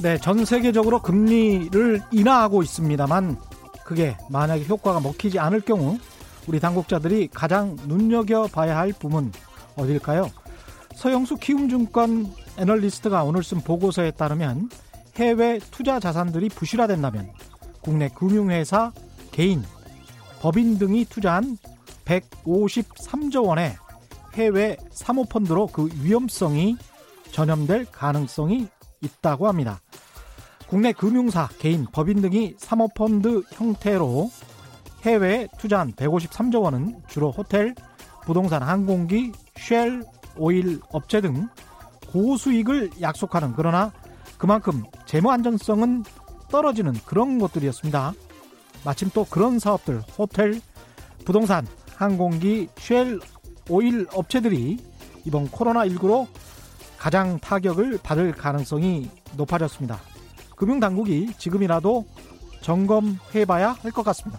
네, 전 세계적으로 금리를 인하하고 있습니다만 그게 만약에 효과가 먹히지 않을 경우 우리 당국자들이 가장 눈여겨봐야 할 부문 어딜까요? 서영수 키움증권 애널리스트가 오늘 쓴 보고서에 따르면 해외 투자 자산들이 부실화된다면 국내 금융회사, 개인, 법인 등이 투자한 153조 원의 해외 사모펀드로 그 위험성이 전염될 가능성이 있다고 합니다. 국내 금융사, 개인, 법인 등이 사모펀드 형태로 해외에 투자한 153조 원은 주로 호텔, 부동산, 항공기, 쉘, 오일 업체 등 고수익을 약속하는 그러나 그만큼 재무 안정성은 떨어지는 그런 것들이었습니다. 마침 또 그런 사업들, 호텔, 부동산, 항공기, 쉘, 오일 업체들이 이번 코로나19로 가장 타격을 받을 가능성이 높아졌습니다. 금융당국이 지금이라도 점검해봐야 할 것 같습니다.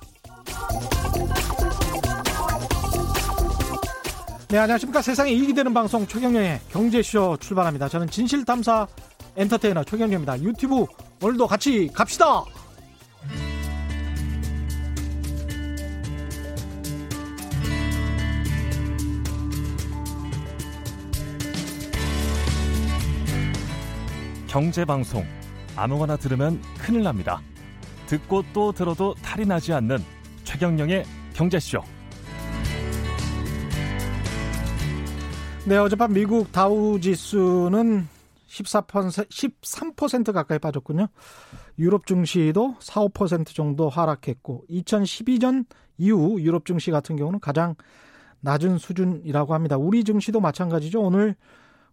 네, 안녕하십니까. 세상에 이익이 되는 방송 최경영의 경제쇼 출발합니다. 저는 진실탐사 엔터테이너 최경영입니다. 유튜브 오늘도 같이 갑시다! 경제방송 아무거나 들으면 큰일 납니다. 듣고 또 들어도 탈이 나지 않는 최경영의 경제쇼. 네, 어젯밤 미국 다우 지수는 14%, 13% 가까이 빠졌군요. 유럽 증시도 4, 5% 정도 하락했고 2012년 이후 유럽 증시 같은 경우는 가장 낮은 수준이라고 합니다. 우리 증시도 마찬가지죠. 오늘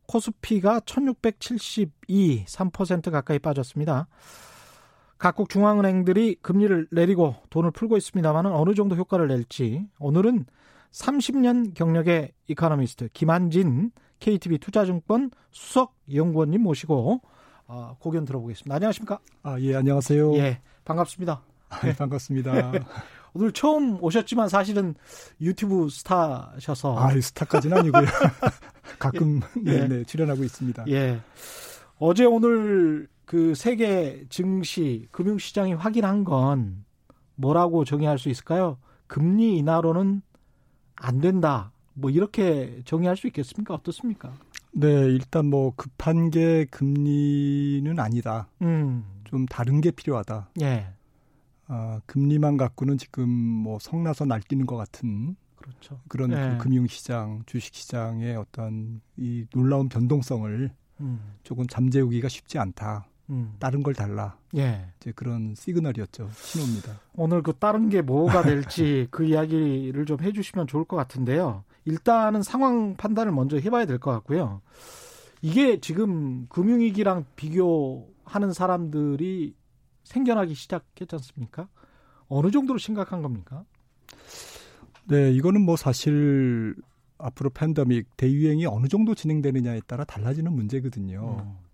코스피가 1672, 3% 가까이 빠졌습니다. 각국 중앙은행들이 금리를 내리고 돈을 풀고 있습니다만 어느 정도 효과를 낼지 오늘은 30년 경력의 이카노미스트 김한진 KTB 투자증권 수석 연구원님 모시고 어, 고견 들어보겠습니다. 안녕하십니까? 아, 예, 안녕하세요. 예, 반갑습니다. 아, 예, 반갑습니다. 오늘 처음 오셨지만 사실은 유튜브 스타셔서. 아, 스타까지는 아니고요. 가끔 예. 네, 네, 출연하고 있습니다. 예. 어제 오늘 그 세계 증시 금융시장이 확인한 건 뭐라고 정의할 수 있을까요? 금리 인하로는 안 된다. 뭐 이렇게 정의할 수 있겠습니까? 어떻습니까? 네, 일단 뭐 급한 게 금리는 아니다. 음. 좀 다른 게 필요하다. 예. 아, 금리만 갖고는 지금 뭐 성나서 날뛰는 것 같은 그렇죠. 그런 예. 그 금융시장, 주식시장의 어떤 이 놀라운 변동성을 음. 조금 잠재우기가 쉽지 않다. 음. 다른 걸 달라. 예. 이제 그런 시그널이었죠. 신호입니다. 오늘 그 다른 게 뭐가 될지 그 이야기를 좀 해주시면 좋을 것 같은데요. 일단은 상황 판단을 먼저 해봐야 될 것 같고요. 이게 지금 금융위기랑 비교하는 사람들이 생겨나기 시작했지 않습니까? 어느 정도로 심각한 겁니까? 네, 이거는 뭐 사실 앞으로 팬데믹 대유행이 어느 정도 진행되느냐에 따라 달라지는 문제거든요. 음.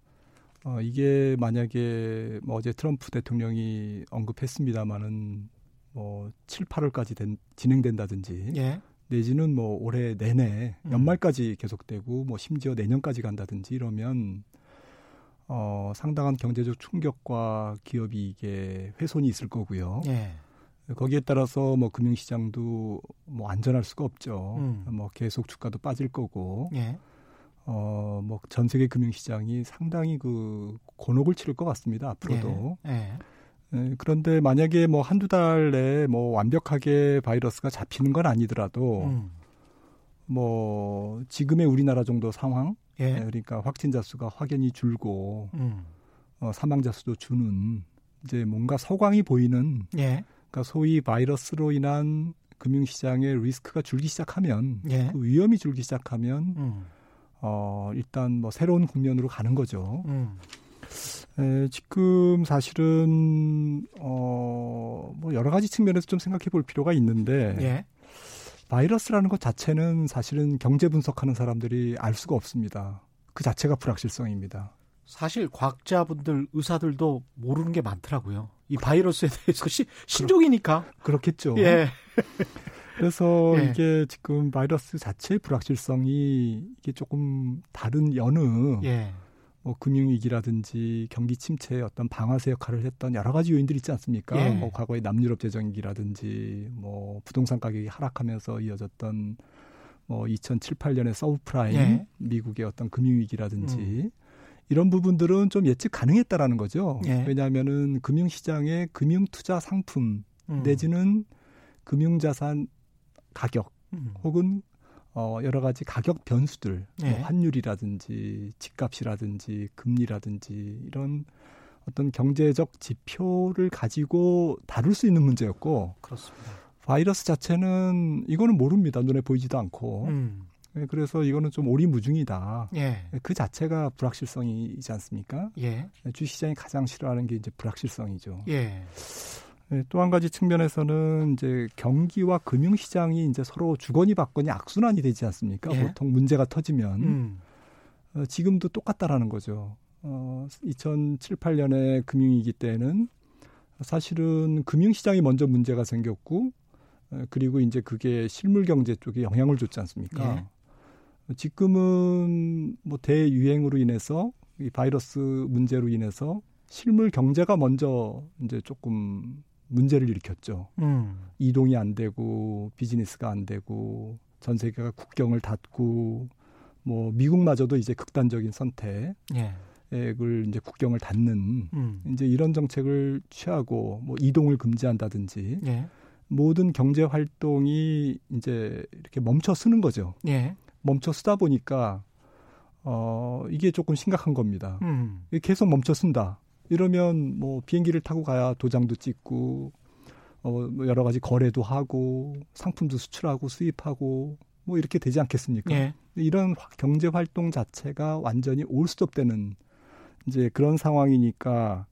어, 이게 만약에 뭐 어제 트럼프 대통령이 언급했습니다마는 뭐 7, 8월까지 된, 진행된다든지 예. 내지는 뭐 올해 내내 음. 연말까지 계속되고 뭐 심지어 내년까지 간다든지 이러면 어, 상당한 경제적 충격과 기업이 이게 훼손이 있을 거고요. 예. 거기에 따라서 뭐 금융시장도 뭐 안전할 수가 없죠. 음. 뭐 계속 주가도 빠질 거고. 예. 어, 뭐 전 세계 금융시장이 상당히 그 곤혹을 치를 것 같습니다. 앞으로도. 예. 예. 예, 그런데 만약에 뭐 한두 달 내에 뭐 완벽하게 바이러스가 잡히는 건 아니더라도 음. 뭐 지금의 우리나라 정도 상황 예. 예. 그러니까 확진자 수가 확연히 줄고 음. 어, 사망자 수도 주는 이제 뭔가 서광이 보이는 예. 그러니까 소위 바이러스로 인한 금융시장의 리스크가 줄기 시작하면 예. 그 위험이 줄기 시작하면 음. 어, 일단 뭐 새로운 국면으로 가는 거죠. 음. 에, 지금 사실은 어, 뭐 여러 가지 측면에서 좀 생각해 볼 필요가 있는데 예. 바이러스라는 것 자체는 사실은 경제 분석하는 사람들이 알 수가 없습니다. 그 자체가 불확실성입니다. 사실 과학자분들, 의사들도 모르는 게 많더라고요. 이 바이러스에 대해서 시, 신종이니까. 그렇겠죠. 예. 그래서 예. 이게 지금 바이러스 자체의 불확실성이 이게 조금 다른 여느 예. 뭐 금융위기라든지 경기 침체의 어떤 방아쇠 역할을 했던 여러 가지 요인들이 있지 않습니까? 예. 뭐 과거의 남유럽 재정위기라든지 뭐 부동산 가격이 하락하면서 이어졌던 뭐 2007, 8년의 서브프라임, 예. 미국의 어떤 금융위기라든지 이런 부분들은 좀 예측 가능했다라는 거죠. 예. 왜냐하면은 금융시장의 금융투자 상품 음. 내지는 금융자산 가격 음. 혹은 어 여러 가지 가격 변수들 예. 뭐 환율이라든지 집값이라든지 금리라든지 이런 어떤 경제적 지표를 가지고 다룰 수 있는 문제였고 그렇습니다. 바이러스 자체는 이거는 모릅니다 눈에 보이지도 않고 음. 예, 그래서 이거는 좀 오리무중이다 예. 그 자체가 불확실성이지 않습니까 예. 주시장이 가장 싫어하는 게 이제 불확실성이죠. 예. 네, 또한 가지 측면에서는 이제 경기와 금융 시장이 이제 서로 주거니 받거니 악순환이 되지 않습니까? 예. 보통 문제가 터지면 음. 어, 지금도 똑같다라는 거죠. 어, 2007, 8년의 금융위기 때는 사실은 금융 시장이 먼저 문제가 생겼고 어, 그리고 이제 그게 실물 경제 쪽에 영향을 줬지 않습니까? 예. 지금은 뭐 대유행으로 인해서 이 바이러스 문제로 인해서 실물 경제가 먼저 이제 조금 문제를 일으켰죠. 음. 이동이 안 되고 비즈니스가 안 되고 전 세계가 국경을 닫고 뭐 미국마저도 이제 극단적인 선택을 예. 이제 국경을 닫는 음. 이제 이런 정책을 취하고 뭐 이동을 금지한다든지 예. 모든 경제 활동이 이제 이렇게 멈춰 서는 거죠. 예. 멈춰 서다 보니까 어 이게 조금 심각한 겁니다. 음. 계속 멈춰 쓴다. 이러면 뭐 비행기를 타고 가야 도장도 찍고 어뭐 여러 가지 거래도 하고 상품도 수출하고 수입하고 뭐 이렇게 되지 않겠습니까? 예. 이런 화- 경제 활동 자체가 완전히 올스톱되는 이제 그런 상황이니까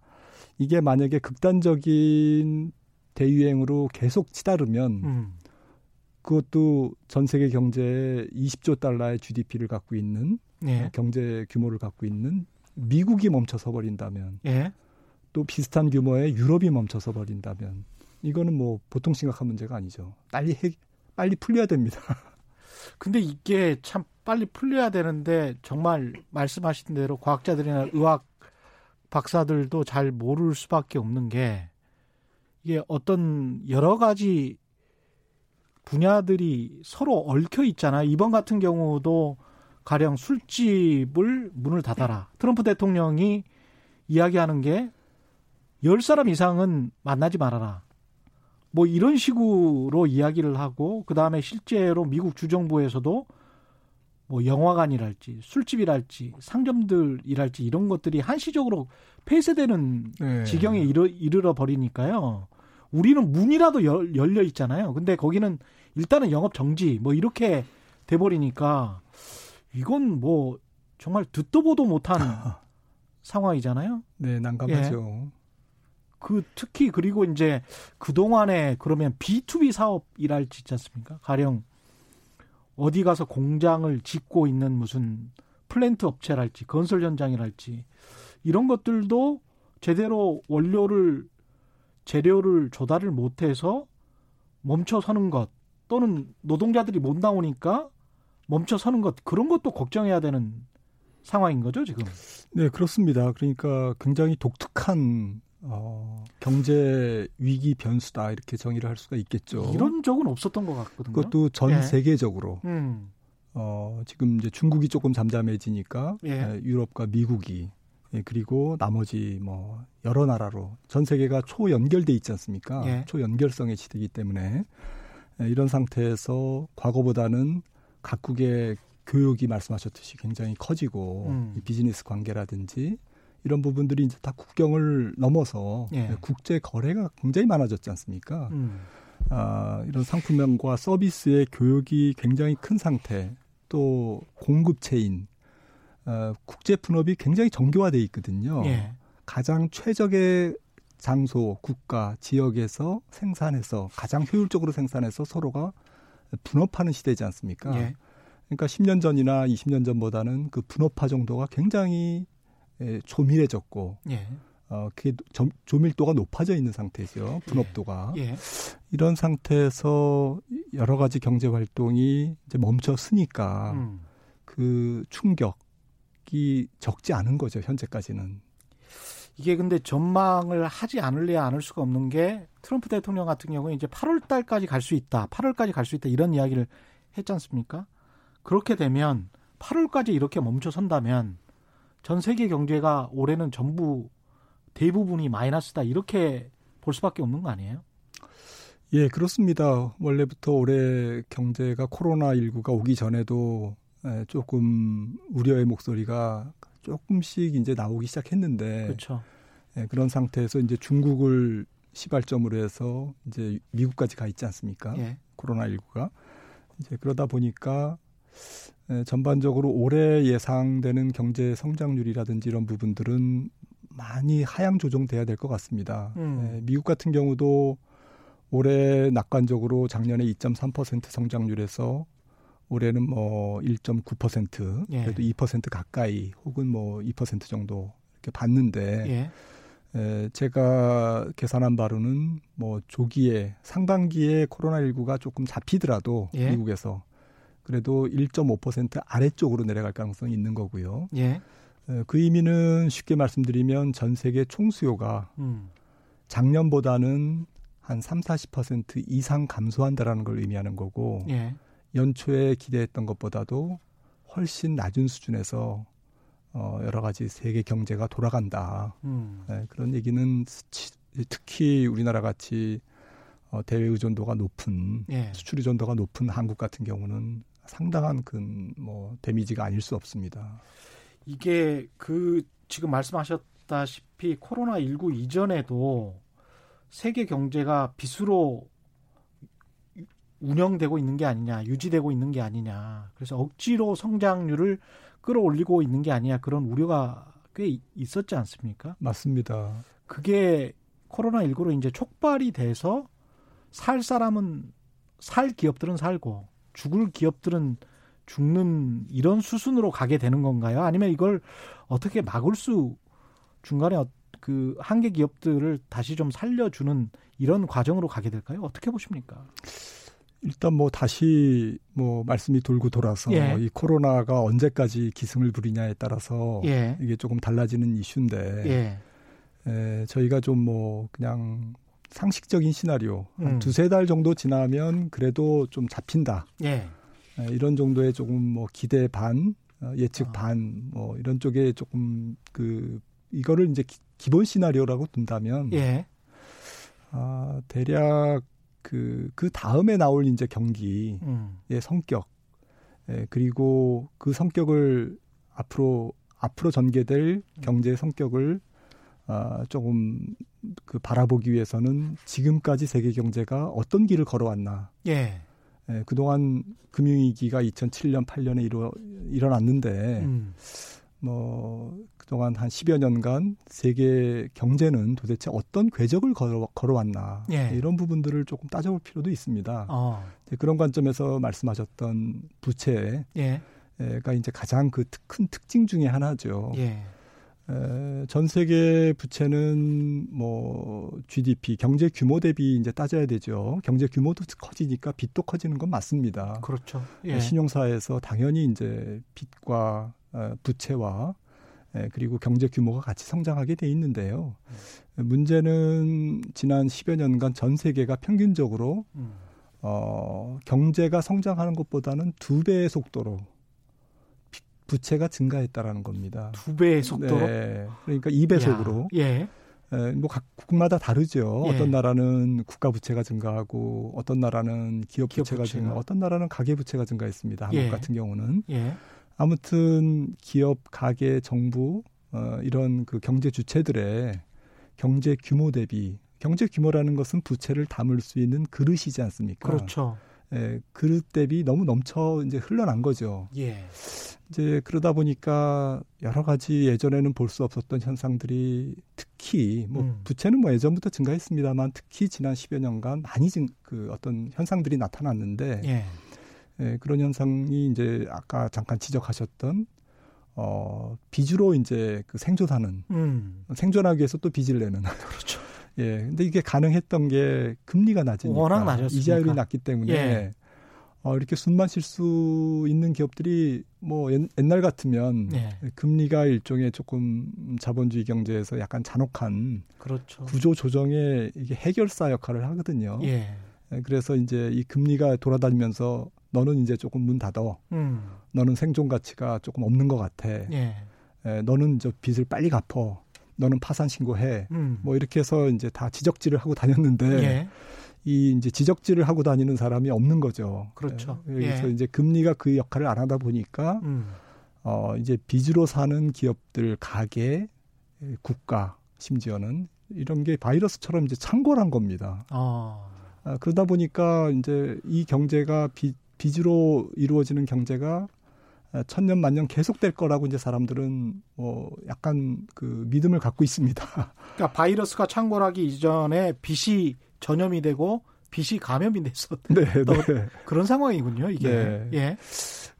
이게 만약에 극단적인 대유행으로 계속 치달으면 음. 그것도 전 세계 경제의 20조 달러의 GDP를 갖고 있는 예. 경제 규모를 갖고 있는 미국이 멈춰서 버린다면 예. 또 비슷한 규모의 유럽이 멈춰서 버린다면 이거는 뭐 보통 심각한 문제가 아니죠. 빨리 해, 빨리 풀려야 됩니다. 근데 이게 참 빨리 풀려야 되는데 정말 말씀하신 대로 과학자들이나 의학 박사들도 잘 모를 수밖에 없는 게 이게 어떤 여러 가지 분야들이 서로 얽혀 있잖아요. 이번 같은 경우도 가령 술집을 문을 닫아라. 트럼프 대통령이 이야기하는 게 열 사람 이상은 만나지 말아라. 뭐 이런 식으로 이야기를 하고 그 다음에 실제로 미국 주정부에서도 뭐 영화관이랄지 술집이랄지 상점들이랄지 이런 것들이 한시적으로 폐쇄되는 네. 지경에 이르, 이르러 버리니까요. 우리는 문이라도 열, 열려 있잖아요. 근데 거기는 일단은 영업 정지 뭐 이렇게 돼 버리니까 이건 뭐 정말 듣도 보도 못한 상황이잖아요. 네, 난감하죠. 그 특히 그리고 이제 그동안에 그러면 B2B 사업이랄지 있지 않습니까? 가령 어디 가서 공장을 짓고 있는 무슨 플랜트 업체랄지 건설 현장이랄지 이런 것들도 제대로 원료를 재료를 조달을 못해서 멈춰 서는 것 또는 노동자들이 못 나오니까 멈춰 서는 것 그런 것도 걱정해야 되는 상황인 거죠 지금. 네, 그렇습니다. 그러니까 굉장히 독특한 어, 경제 위기 변수다 이렇게 정의를 할 수가 있겠죠. 이런 적은 없었던 것 같거든요. 그것도 전 예. 세계적으로 음, 어, 지금 이제 중국이 조금 잠잠해지니까 예. 에, 유럽과 미국이 예, 그리고 나머지 뭐 여러 나라로 전 세계가 초연결돼 있지 않습니까? 예. 초연결성의 시대이기 때문에 에, 이런 상태에서 과거보다는 각국의 교육이 말씀하셨듯이 굉장히 커지고 음. 이 비즈니스 관계라든지 이런 부분들이 이제 다 국경을 넘어서 예. 국제 거래가 굉장히 많아졌지 않습니까? 음, 아, 이런 상품명과 서비스의 교육이 굉장히 큰 상태, 또 공급 체인, 어, 국제 분업이 굉장히 정교화돼 있거든요. 예, 가장 최적의 장소, 국가, 지역에서 생산해서 가장 효율적으로 생산해서 서로가 분업하는 시대지 않습니까? 예, 그러니까 10년 전이나 20년 전보다는 그 분업화 정도가 굉장히 에, 조밀해졌고 예, 어, 그게 점- 조밀도가 높아져 있는 상태죠. 분업도가. 예, 이런 상태에서 여러 가지 경제 활동이 이제 멈춰 서니까 음, 그 충격이 적지 않은 거죠 현재까지는. 이게 근데 전망을 하지 않을래야 않을 수가 없는 게 트럼프 대통령 같은 경우에 이제 8월 달까지 갈 수 있다. 8월까지 갈 수 있다. 이런 이야기를 했지 않습니까? 그렇게 되면 8월까지 이렇게 멈춰 선다면 전 세계 경제가 올해는 전부 대부분이 마이너스다. 이렇게 볼 수밖에 없는 거 아니에요? 예, 그렇습니다. 원래부터 올해 경제가 코로나19가 오기 전에도 예, 조금 우려의 목소리가 조금씩 이제 나오기 시작했는데 그렇죠. 예, 그런 상태에서 이제 중국을 시발점으로 해서 이제 미국까지 가 있지 않습니까? 예. 코로나 19가 이제 그러다 보니까 예, 전반적으로 올해 예상되는 경제 성장률이라든지 이런 부분들은 많이 하향 조정돼야 될 것 같습니다. 음. 예, 미국 같은 경우도 올해 낙관적으로 작년에 2.3% 성장률에서 올해는 뭐 1.9% 예. 그래도 2% 가까이 혹은 뭐 2% 정도 이렇게 봤는데 예. 에, 제가 계산한 바로는 뭐 조기에 상반기에 코로나19가 조금 잡히더라도 예. 미국에서 그래도 1.5% 아래쪽으로 내려갈 가능성이 있는 거고요. 예. 에, 그 의미는 쉽게 말씀드리면 전 세계 총수요가 음. 작년보다는 한 3, 40% 이상 감소한다라는 걸 의미하는 거고 예. 연초에 기대했던 것보다도 훨씬 낮은 수준에서 어, 여러 가지 세계 경제가 돌아간다. 음. 네, 그런 얘기는 치- 특히 우리나라 같이 어, 대외 의존도가 높은 예. 수출 의존도가 높은 한국 같은 경우는 상당한 그뭐 데미지가 아닐 수 없습니다. 이게 그 지금 말씀하셨다시피 코로나 19 이전에도 세계 경제가 빚으로 운영되고 있는 게 아니냐, 유지되고 있는 게 아니냐. 그래서 억지로 성장률을 끌어올리고 있는 게 아니냐 그런 우려가 꽤 이- 있었지 않습니까? 맞습니다. 그게 코로나 19로 이제 촉발이 돼서 살 사람은 살 기업들은 살고 죽을 기업들은 죽는 이런 수순으로 가게 되는 건가요? 아니면 이걸 어떻게 막을 수 중간에 어- 그 한계 기업들을 다시 좀 살려주는 이런 과정으로 가게 될까요? 어떻게 보십니까? 일단 뭐 다시 뭐 말씀이 돌고 돌아서 예. 이 코로나가 언제까지 기승을 부리냐에 따라서 예, 이게 조금 달라지는 이슈인데 예, 에, 저희가 좀 뭐 그냥 상식적인 시나리오 음. 한 두세 달 정도 지나면 그래도 좀 잡힌다 예, 에, 이런 정도의 조금 뭐 기대 반 어, 예측 아. 반뭐 이런 쪽에 조금 그 이거를 이제 기, 기본 시나리오라고 둔다면 예, 아 대략 그, 그 다음에 나올 이제 경기의 음, 성격, 예, 그리고 그 성격을 앞으로, 앞으로 전개될 경제의 성격을 아, 조금 그 바라보기 위해서는 지금까지 세계 경제가 어떤 길을 걸어왔나. 예, 예, 그동안 금융위기가 2007년, 8년에 일어, 일어났는데, 음, 뭐, 그동안 한 10여 년간 세계 경제는 도대체 어떤 궤적을 걸어, 걸어왔나. 예. 이런 부분들을 조금 따져볼 필요도 있습니다. 어, 이제 그런 관점에서 말씀하셨던 부채가 예, 이제 가장 그 큰 특징 중에 하나죠. 예, 에, 전 세계 부채는 뭐 GDP 경제 규모 대비 이제 따져야 되죠. 경제 규모도 커지니까 빚도 커지는 건 맞습니다. 그렇죠. 예, 신용사에서 당연히 이제 빚과 어, 부채와 에, 그리고 경제 규모가 같이 성장하게 돼 있는데요. 문제는 지난 10여 년간 전 세계가 평균적으로 음, 어, 경제가 성장하는 것보다는 두 배의 속도로 비- 부채가 증가했다라는 겁니다. 두 배의 속도로. 네, 그러니까 2배속으로. 야, 예, 에, 뭐 각국마다 다르죠. 예. 어떤 나라는 국가 부채가 증가하고 어떤 나라는 기업, 기업 부채가 부채가. 증가, 어떤 나라는 가계 부채가 증가했습니다. 한국 예. 같은 경우는 예, 아무튼 기업, 가계, 정부 어, 이런 그 경제 주체들의 경제 규모 대비 경제 규모라는 것은 부채를 담을 수 있는 그릇이지 않습니까? 그렇죠. 예, 그릇 대비 너무 넘쳐 이제 흘러난 거죠. 예, 이제 그러다 보니까 여러 가지 예전에는 볼 수 없었던 현상들이 특히 뭐 음. 부채는 뭐 예전부터 증가했습니다만 특히 지난 10여 년간 많이 증, 그 어떤 현상들이 나타났는데 예, 예, 그런 현상이 이제 아까 잠깐 지적하셨던 어 빚으로 이제 그 생존하는 음, 생존하기 위해서 또 빚을 내는 그렇죠. 예. 근데 이게 가능했던 게 금리가 낮으니까 워낙 낮았으니까. 이자율이 낮기 때문에 예. 어, 이렇게 숨만 쉴 수 있는 기업들이 뭐 옛, 날 같으면 예. 금리가 일종의 조금 자본주의 경제에서 약간 잔혹한 그렇죠. 구조 조정의 이게 해결사 역할을 하거든요. 예. 예. 그래서 이제 이 금리가 돌아다니면서 너는 이제 조금 문 닫어. 음. 너는 생존 가치가 조금 없는 것 같아. 예. 예, 너는 저 빚을 빨리 갚어. 너는 파산 신고해. 음. 뭐 이렇게 해서 이제 다 지적질을 하고 다녔는데 예. 이 이제 지적질을 하고 다니는 사람이 없는 거죠. 그렇죠. 예, 그래서 예. 이제 금리가 그 역할을 안 하다 보니까 음. 어 이제 빚으로 사는 기업들, 가게, 국가 심지어는 이런 게 바이러스처럼 이제 창궐한 겁니다. 어. 아, 그러다 보니까 이제 이 경제가 빚, 빚으로 이루어지는 경제가 천년 만년 계속될 거라고 이제 사람들은 뭐 약간 그 믿음을 갖고 있습니다. 그러니까 바이러스가 창궐하기 이전에 빚이 전염이 되고 빚이 감염이 됐어. 네, 네. 그런 상황이군요, 이게. 네. 예.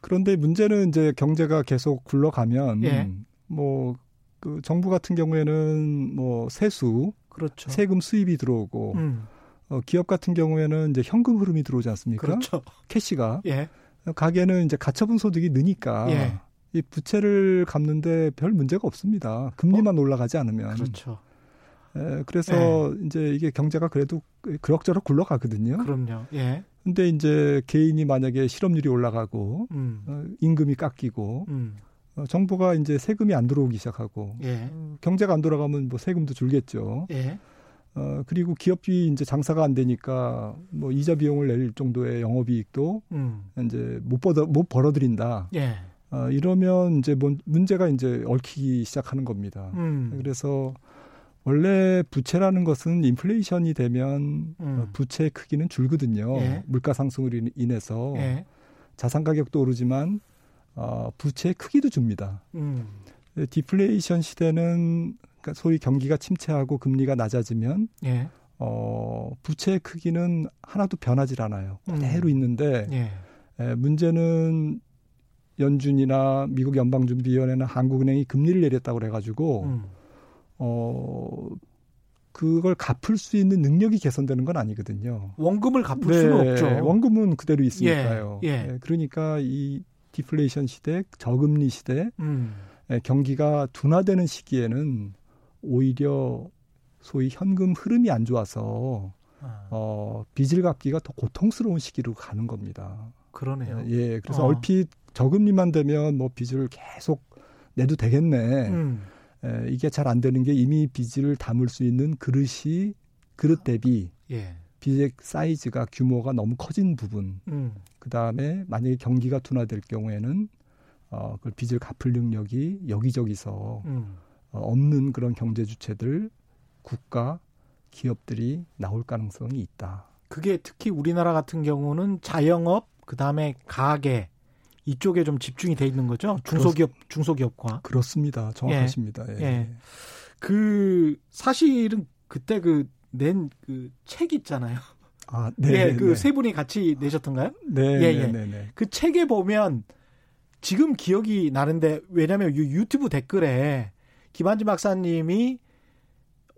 그런데 문제는 이제 경제가 계속 굴러가면 예. 뭐그 정부 같은 경우에는 뭐 세수, 그렇죠. 세금 수입이 들어오고 음. 어, 기업 같은 경우에는 이제 현금 흐름이 들어오지 않습니까? 그렇죠. 캐시가. 예. 가게는 이제 가처분 소득이 느니까 예. 이 부채를 갚는데 별 문제가 없습니다. 금리만 어? 올라가지 않으면. 그렇죠. 예, 그래서 예. 이제 이게 경제가 그래도 그럭저럭 굴러가거든요. 그럼요. 예. 근데 이제 개인이 만약에 실업률이 올라가고 음. 어, 임금이 깎이고 음. 어, 정부가 이제 세금이 안 들어오기 시작하고 예. 어, 경제가 안 돌아가면 뭐 세금도 줄겠죠. 예. 어, 그리고 기업이 이제 장사가 안 되니까 뭐 이자 비용을 낼 정도의 영업이익도 음. 이제 못 벌어 못 벌어들인다. 예. 어, 이러면 이제 뭐 문제가 이제 얽히기 시작하는 겁니다. 음. 그래서 원래 부채라는 것은 인플레이션이 되면 음. 어, 부채의 크기는 줄거든요. 예. 물가 상승으로 인해서 예. 자산 가격도 오르지만 어, 부채의 크기도 줍니다. 음. 디플레이션 시대는 그러니까 소위 경기가 침체하고 금리가 낮아지면 예. 어, 부채의 크기는 하나도 변하지 않아요. 그대로 음. 있는데 예. 에, 문제는 연준이나 미국 연방준비위원회나 한국은행이 금리를 내렸다고 그래가지고 음. 어 그걸 갚을 수 있는 능력이 개선되는 건 아니거든요. 원금을 갚을 네, 수는 없죠. 원금은 그대로 있으니까요. 예, 예. 네, 그러니까 이 디플레이션 시대, 저금리 시대, 음. 네, 경기가 둔화되는 시기에는 오히려 소위 현금 흐름이 안 좋아서 아. 어, 빚을 갚기가 더 고통스러운 시기로 가는 겁니다. 그러네요. 예, 그래서 어. 얼핏 저금리만 되면 뭐 빚을 계속 내도 되겠네. 음. 에, 이게 잘 안 되는 게 이미 빚을 담을 수 있는 그릇이 그릇 대비 예. 빚의 사이즈가 규모가 너무 커진 부분. 음. 그 다음에 만약에 경기가 둔화될 경우에는 어, 그 빚을 갚을 능력이 여기저기서 음. 어, 없는 그런 경제 주체들, 국가, 기업들이 나올 가능성이 있다. 그게 특히 우리나라 같은 경우는 자영업, 그 다음에 가게 이쪽에 좀 집중이 돼 있는 거죠. 중소기업, 그렇, 중소기업과. 그렇습니다. 정확하십니다. 예. 예. 그 사실은 그때 그 낸 그 책 있잖아요. 아, 네. 예, 그 세 분이 같이 내셨던가요? 네, 예, 예. 네, 네. 그 책에 보면 지금 기억이 나는데 왜냐하면 유튜브 댓글에 김한지 박사님이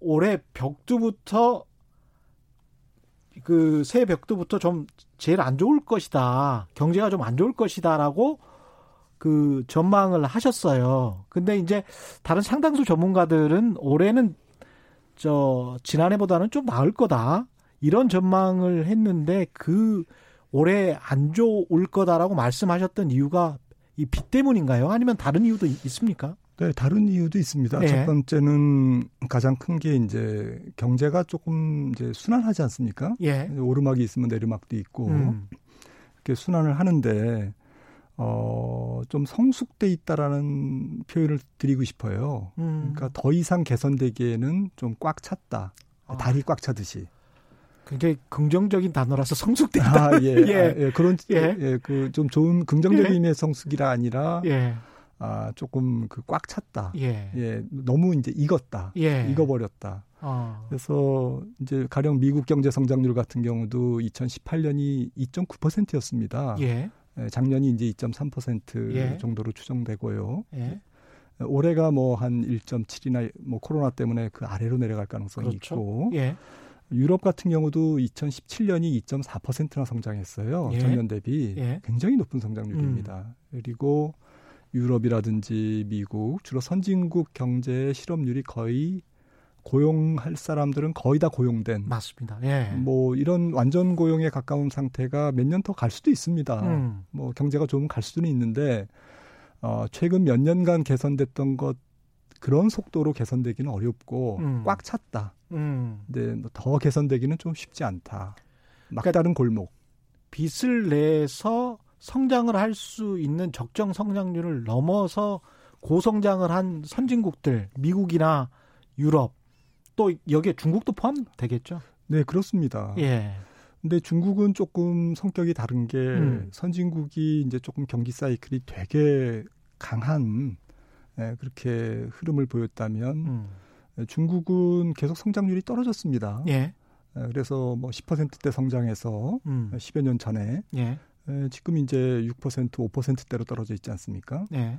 올해 벽두부터 그 새 벽두부터 좀 제일 안 좋을 것이다. 경제가 좀 안 좋을 것이다라고 그 전망을 하셨어요. 근데 이제 다른 상당수 전문가들은 올해는 저 지난해보다는 좀 나을 거다. 이런 전망을 했는데 그 올해 안 좋을 거다라고 말씀하셨던 이유가 이 빚 때문인가요? 아니면 다른 이유도 있습니까? 네, 다른 이유도 있습니다. 네. 첫 번째는 가장 큰 게 이제 경제가 조금 이제 순환하지 않습니까? 예. 오르막이 있으면 내리막도 있고 음. 이렇게 순환을 하는데 어, 좀 성숙돼 있다라는 표현을 드리고 싶어요. 음. 그러니까 더 이상 개선되기에는 좀 꽉 찼다. 아. 다리 꽉 차듯이. 굉장히 긍정적인 단어라서 성숙됐다. 아, 예. 예. 아, 예. 그런 예. 예. 그 좀 좋은 긍정적인 예. 의미의 성숙이라 아니라 예. 아, 조금 그 꽉 찼다. 예. 예. 너무 이제 익었다. 예. 익어버렸다. 어. 그래서 이제 가령 미국 경제 성장률 같은 경우도 2018년이 2.9%였습니다. 예. 작년이 이제 2.3% 예. 정도로 추정되고요. 예. 올해가 뭐 한 1.7이나 뭐 코로나 때문에 그 아래로 내려갈 가능성이 그렇죠. 있고 예. 유럽 같은 경우도 2017년이 2.4%나 성장했어요. 예. 전년 대비 예. 굉장히 높은 성장률입니다. 음. 그리고 유럽이라든지 미국 주로 선진국 경제 실업률이 거의 고용할 사람들은 거의 다 고용된 맞습니다. 예. 뭐 이런 완전 고용에 가까운 상태가 몇 년 더 갈 수도 있습니다. 음. 뭐 경제가 좋으면 갈 수는 있는데 어 최근 몇 년간 개선됐던 것 그런 속도로 개선되기는 어렵고 음. 꽉 찼다. 음. 근데 뭐 더 개선되기는 좀 쉽지 않다. 막다른 그러니까 골목. 빚을 내서 성장을 할 수 있는 적정 성장률을 넘어서 고성장을 한 선진국들, 미국이나 유럽, 또 여기에 중국도 포함되겠죠? 네, 그렇습니다. 예. 근데 중국은 조금 성격이 다른 게 음. 선진국이 이제 조금 경기 사이클이 되게 강한 예, 그렇게 흐름을 보였다면 음. 중국은 계속 성장률이 떨어졌습니다. 예. 예 그래서 뭐 10%대 성장해서 음. 10여 년 전에 예. 예, 지금 이제 6% 5%대로 떨어져 있지 않습니까? 예.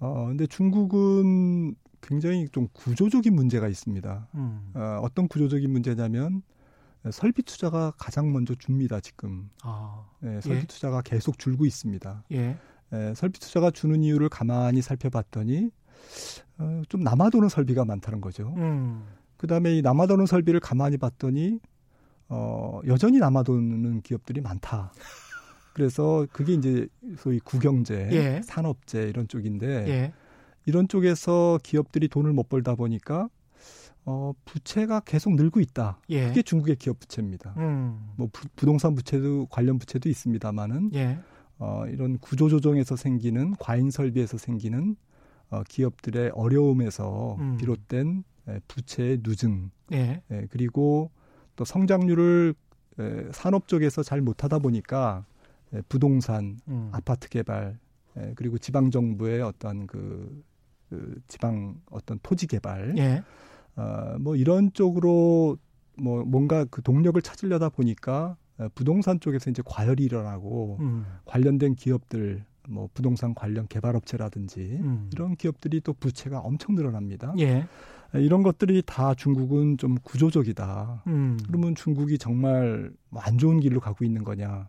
어, 근데 중국은 굉장히 좀 구조적인 문제가 있습니다. 음. 어, 어떤 구조적인 문제냐면 설비 투자가 가장 먼저 줍니다 지금. 아, 예, 설비 예. 투자가 계속 줄고 있습니다. 예. 예, 설비 투자가 주는 이유를 가만히 살펴봤더니 어, 좀 남아도는 설비가 많다는 거죠. 음. 그다음에 이 남아도는 설비를 가만히 봤더니 어, 여전히 남아도는 기업들이 많다. 그래서 그게 이제 소위 국영재, 예. 산업재 이런 쪽인데 예. 이런 쪽에서 기업들이 돈을 못 벌다 보니까 어, 부채가 계속 늘고 있다. 예. 그게 중국의 기업 부채입니다. 음. 뭐 부, 동산 부채도 관련 부채도 있습니다만은 예. 어, 이런 구조 조정에서 생기는 과잉 설비에서 생기는 어, 기업들의 어려움에서 음. 비롯된 에, 부채의 누증, 예. 에, 그리고 또 성장률을 에, 산업 쪽에서 잘 못하다 보니까 에, 부동산, 음. 아파트 개발, 에, 그리고 지방 정부의 어떤 그, 그 지방 어떤 토지 개발, 예. 어, 뭐 이런 쪽으로 뭐 뭔가 그 동력을 찾으려다 보니까 부동산 쪽에서 이제 과열이 일어나고 음. 관련된 기업들 뭐 부동산 관련 개발업체라든지 음. 이런 기업들이 또 부채가 엄청 늘어납니다. 예. 이런 것들이 다 중국은 좀 구조적이다. 음. 그러면 중국이 정말 뭐안 좋은 길로 가고 있는 거냐?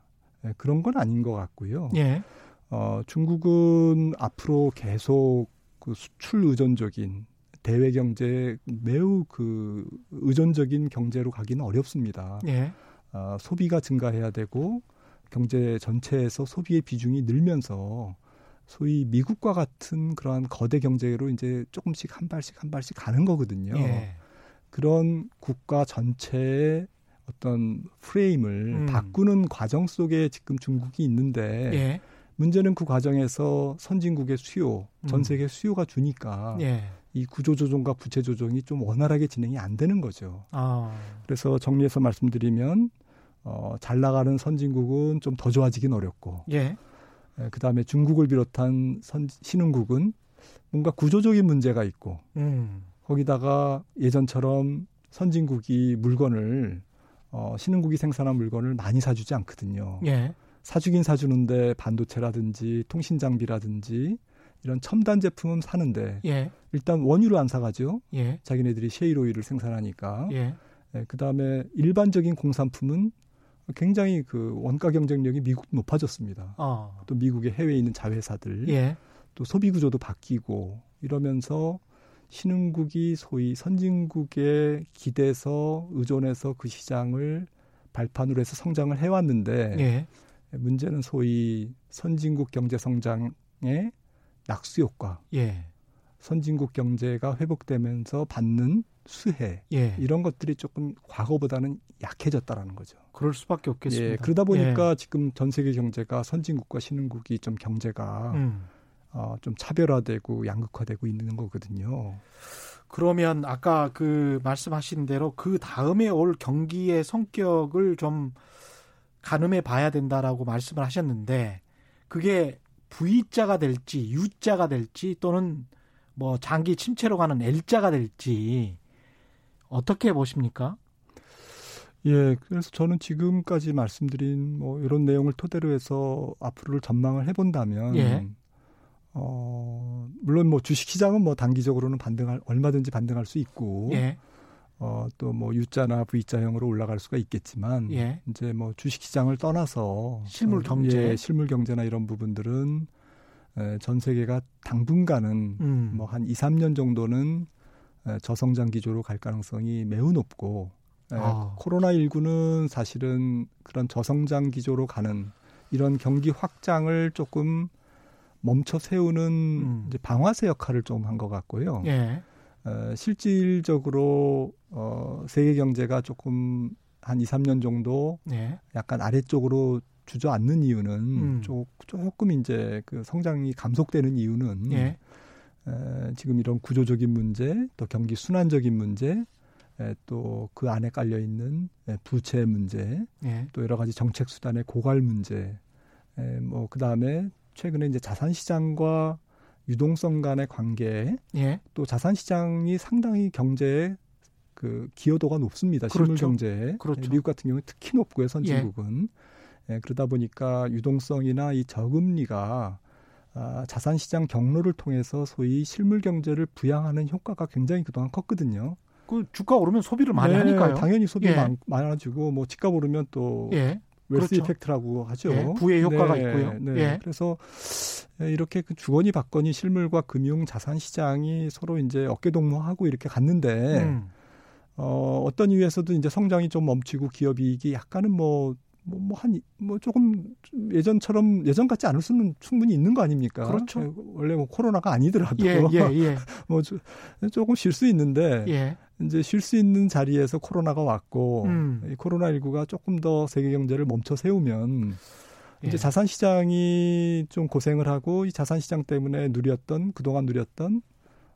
그런 건 아닌 것 같고요. 예. 어, 중국은 앞으로 계속 그 수출 의존적인 대외 경제 매우 그 의존적인 경제로 가기는 어렵습니다. 예. 어, 소비가 증가해야 되고 경제 전체에서 소비의 비중이 늘면서 소위 미국과 같은 그러한 거대 경제로 이제 조금씩 한 발씩 한 발씩 가는 거거든요. 예. 그런 국가 전체의 어떤 프레임을 음. 바꾸는 과정 속에 지금 중국이 있는데 예. 문제는 그 과정에서 선진국의 수요, 전 음. 세계 수요가 주니까 예. 이 구조 조정과 부채 조정이 좀 원활하게 진행이 안 되는 거죠. 아. 그래서 정리해서 말씀드리면 어, 잘 나가는 선진국은 좀 더 좋아지긴 어렵고, 예. 예, 그 다음에 중국을 비롯한 선, 신흥국은 뭔가 구조적인 문제가 있고, 음. 거기다가 예전처럼 선진국이 물건을 어, 신흥국이 생산한 물건을 많이 사주지 않거든요. 예. 사주긴 사주는데 반도체라든지 통신 장비라든지 이런 첨단 제품은 사는데 예. 일단 원유를 안 사가죠. 예. 자기네들이 셰일 오일을 생산하니까. 예. 예, 그다음에 일반적인 공산품은 굉장히 그 원가 경쟁력이 미국 높아졌습니다. 어. 또 미국의 해외에 있는 자회사들, 예. 또 소비 구조도 바뀌고 이러면서 신흥국이 소위 선진국에 기대서 의존해서 그 시장을 발판으로 해서 성장을 해왔는데 예. 문제는 소위 선진국 경제 성장의 낙수 효과, 예. 선진국 경제가 회복되면서 받는 수혜 예. 이런 것들이 조금 과거보다는 약해졌다라는 거죠. 그럴 수밖에 없겠습니다. 예, 그러다 보니까 예. 지금 전 세계 경제가 선진국과 신흥국이 좀 경제가 음. 어, 좀 차별화되고 양극화되고 있는 거거든요. 그러면 아까 그 말씀하신 대로 그 다음에 올 경기의 성격을 좀 가늠해 봐야 된다라고 말씀을 하셨는데 그게 V자가 될지 U자가 될지 또는 뭐 장기 침체로 가는 L자가 될지 어떻게 보십니까? 예, 그래서 저는 지금까지 말씀드린 뭐 이런 내용을 토대로 해서 앞으로를 전망을 해본다면, 예. 어, 물론 뭐 주식 시장은 뭐 단기적으로는 반등할, 얼마든지 반등할 수 있고, 예. 어, 또 뭐 U자나 V자형으로 올라갈 수가 있겠지만 예. 이제 뭐 주식 시장을 떠나서 실물 어, 경제. 예, 실물 경제나 이런 부분들은 에, 전 세계가 당분간은 음. 뭐한 2, 3년 정도는 에, 저성장 기조로 갈 가능성이 매우 높고 에, 아. 코로나19는 사실은 그런 저성장 기조로 가는 이런 경기 확장을 조금 멈춰 세우는 음. 방아쇠 역할을 좀 한 것 같고요. 예. 어, 실질적으로 어, 세계 경제가 조금 한 2, 3년 정도 예. 약간 아래쪽으로 주저앉는 이유는 음. 조, 조금 이제 그 성장이 감속되는 이유는 예. 에, 지금 이런 구조적인 문제, 또 경기 순환적인 문제, 또 그 안에 깔려 있는 에, 부채 문제, 예. 또 여러 가지 정책 수단의 고갈 문제, 에, 뭐 그다음에 최근에 이제 자산 시장과 유동성 간의 관계, 예. 또 자산 시장이 상당히 경제에 그 기여도가 높습니다. 실물 그렇죠. 경제에 그렇죠. 미국 같은 경우는 특히 높고요 선진국은 예, 그러다 보니까 유동성이나 이 저금리가 아, 자산 시장 경로를 통해서 소위 실물 경제를 부양하는 효과가 굉장히 그동안 컸거든요. 그 주가 오르면 소비를 많이 네, 하니까요. 당연히 소비 예. 많, 많아지고 뭐 집값 오르면 또 예. 웰스 그렇죠. 이펙트라고 하죠. 예, 부의 효과가 네, 있고요. 네. 예. 그래서 이렇게 그 주거니 받거니 실물과 금융 자산 시장이 서로 이제 어깨 동무하고 이렇게 갔는데 음. 어, 어떤 이유에서도 이제 성장이 좀 멈추고 기업 이익이 약간은 뭐 뭐, 뭐, 한, 뭐, 조금 예전처럼, 예전 같지 않을 수는 충분히 있는 거 아닙니까? 그렇죠. 예, 원래 뭐 코로나가 아니더라도. 예, 예, 예. 뭐, 조- 조금 쉴 수 있는데, 예. 이제 쉴 수 있는 자리에서 코로나가 왔고, 음. 이 코로나 19가 조금 더 세계 경제를 멈춰 세우면, 예. 이제 자산 시장이 좀 고생을 하고, 이 자산 시장 때문에 누렸던, 그동안 누렸던,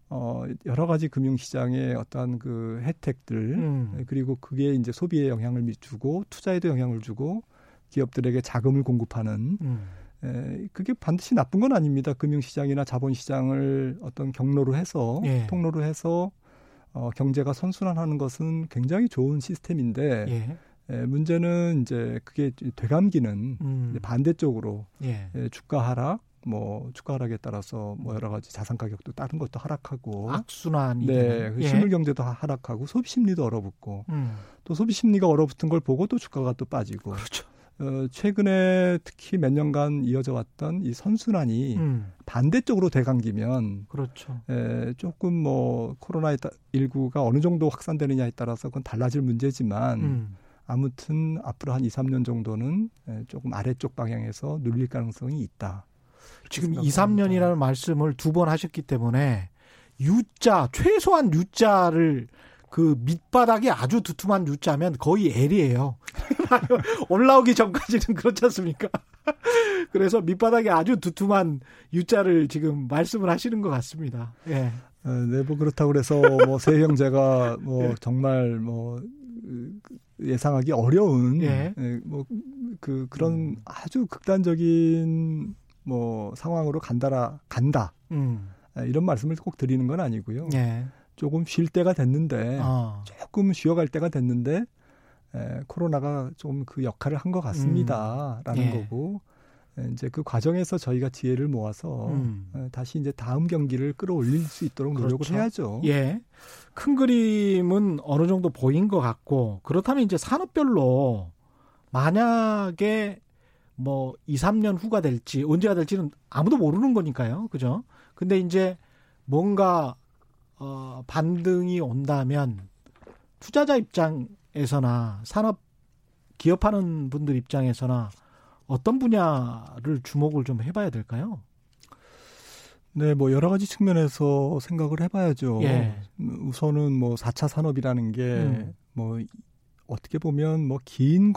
어, 여러 가지 금융 시장의 어떤 그 혜택들, 음. 그리고 그게 이제 소비에 영향을 미주고 투자에도 영향을 주고 기업들에게 자금을 공급하는 음. 에, 그게 반드시 나쁜 건 아닙니다. 금융시장이나 자본시장을 어떤 경로로 해서 예. 통로로 해서 어, 경제가 선순환하는 것은 굉장히 좋은 시스템인데 예. 에, 문제는 이제 그게 되감기는 음. 이제 반대쪽으로 예. 에, 주가 하락, 뭐 주가 하락에 따라서 뭐 여러 가지 자산 가격도 다른 것도 하락하고 악순환이 네. 그 예. 실물 경제도 하- 하락하고 소비 심리도 얼어붙고 음. 또 소비 심리가 얼어붙은 걸 보고 또 주가가 또 빠지고 그렇죠. 어, 최근에 특히 몇 년간 이어져 왔던 이 선순환이 음. 반대쪽으로 대강기면 그렇죠. 에, 조금 뭐 코로나 19가 어느 정도 확산되느냐에 따라서 그건 달라질 문제지만 음. 아무튼 앞으로 한 2, 3년 정도는 에, 조금 아래쪽 방향에서 눌릴 가능성이 있다. 지금 2, 생각합니다. 3년이라는 말씀을 두 번 하셨기 때문에 U자 최소한 U자를 그 밑바닥이 아주 두툼한 U자면 거의 L이에요. 올라오기 전까지는 그렇지 않습니까? 그래서 밑바닥이 아주 두툼한 U자를 지금 말씀을 하시는 것 같습니다. 예. 어, 네, 뭐 그렇다고 그래서 뭐새 형제가 뭐 예. 정말 뭐 으, 예상하기 어려운 예. 뭐그 그런 음. 아주 극단적인 뭐 상황으로 간다라 간다 음. 아, 이런 말씀을 꼭 드리는 건 아니고요. 예. 조금 쉴 때가 됐는데 어. 조금 쉬어갈 때가 됐는데 에, 코로나가 좀 그 역할을 한 것 같습니다라는 예. 거고 에, 이제 그 과정에서 저희가 지혜를 모아서 음. 에, 다시 이제 다음 경기를 끌어올릴 수 있도록 노력을 그렇죠. 해야죠. 예. 큰 그림은 어느 정도 보인 것 같고, 그렇다면 이제 산업별로 만약에 뭐 2, 3년 후가 될지 언제가 될지는 아무도 모르는 거니까요. 그죠? 근데 이제 뭔가 어 반등이 온다면 투자자 입장에서나 산업 기업하는 분들 입장에서나 어떤 분야를 주목을 좀 해봐야 될까요? 네, 뭐 여러 가지 측면에서 생각을 해봐야죠. 예. 음, 우선은 뭐 4차 산업이라는 게 음. 뭐 어떻게 보면 뭐 긴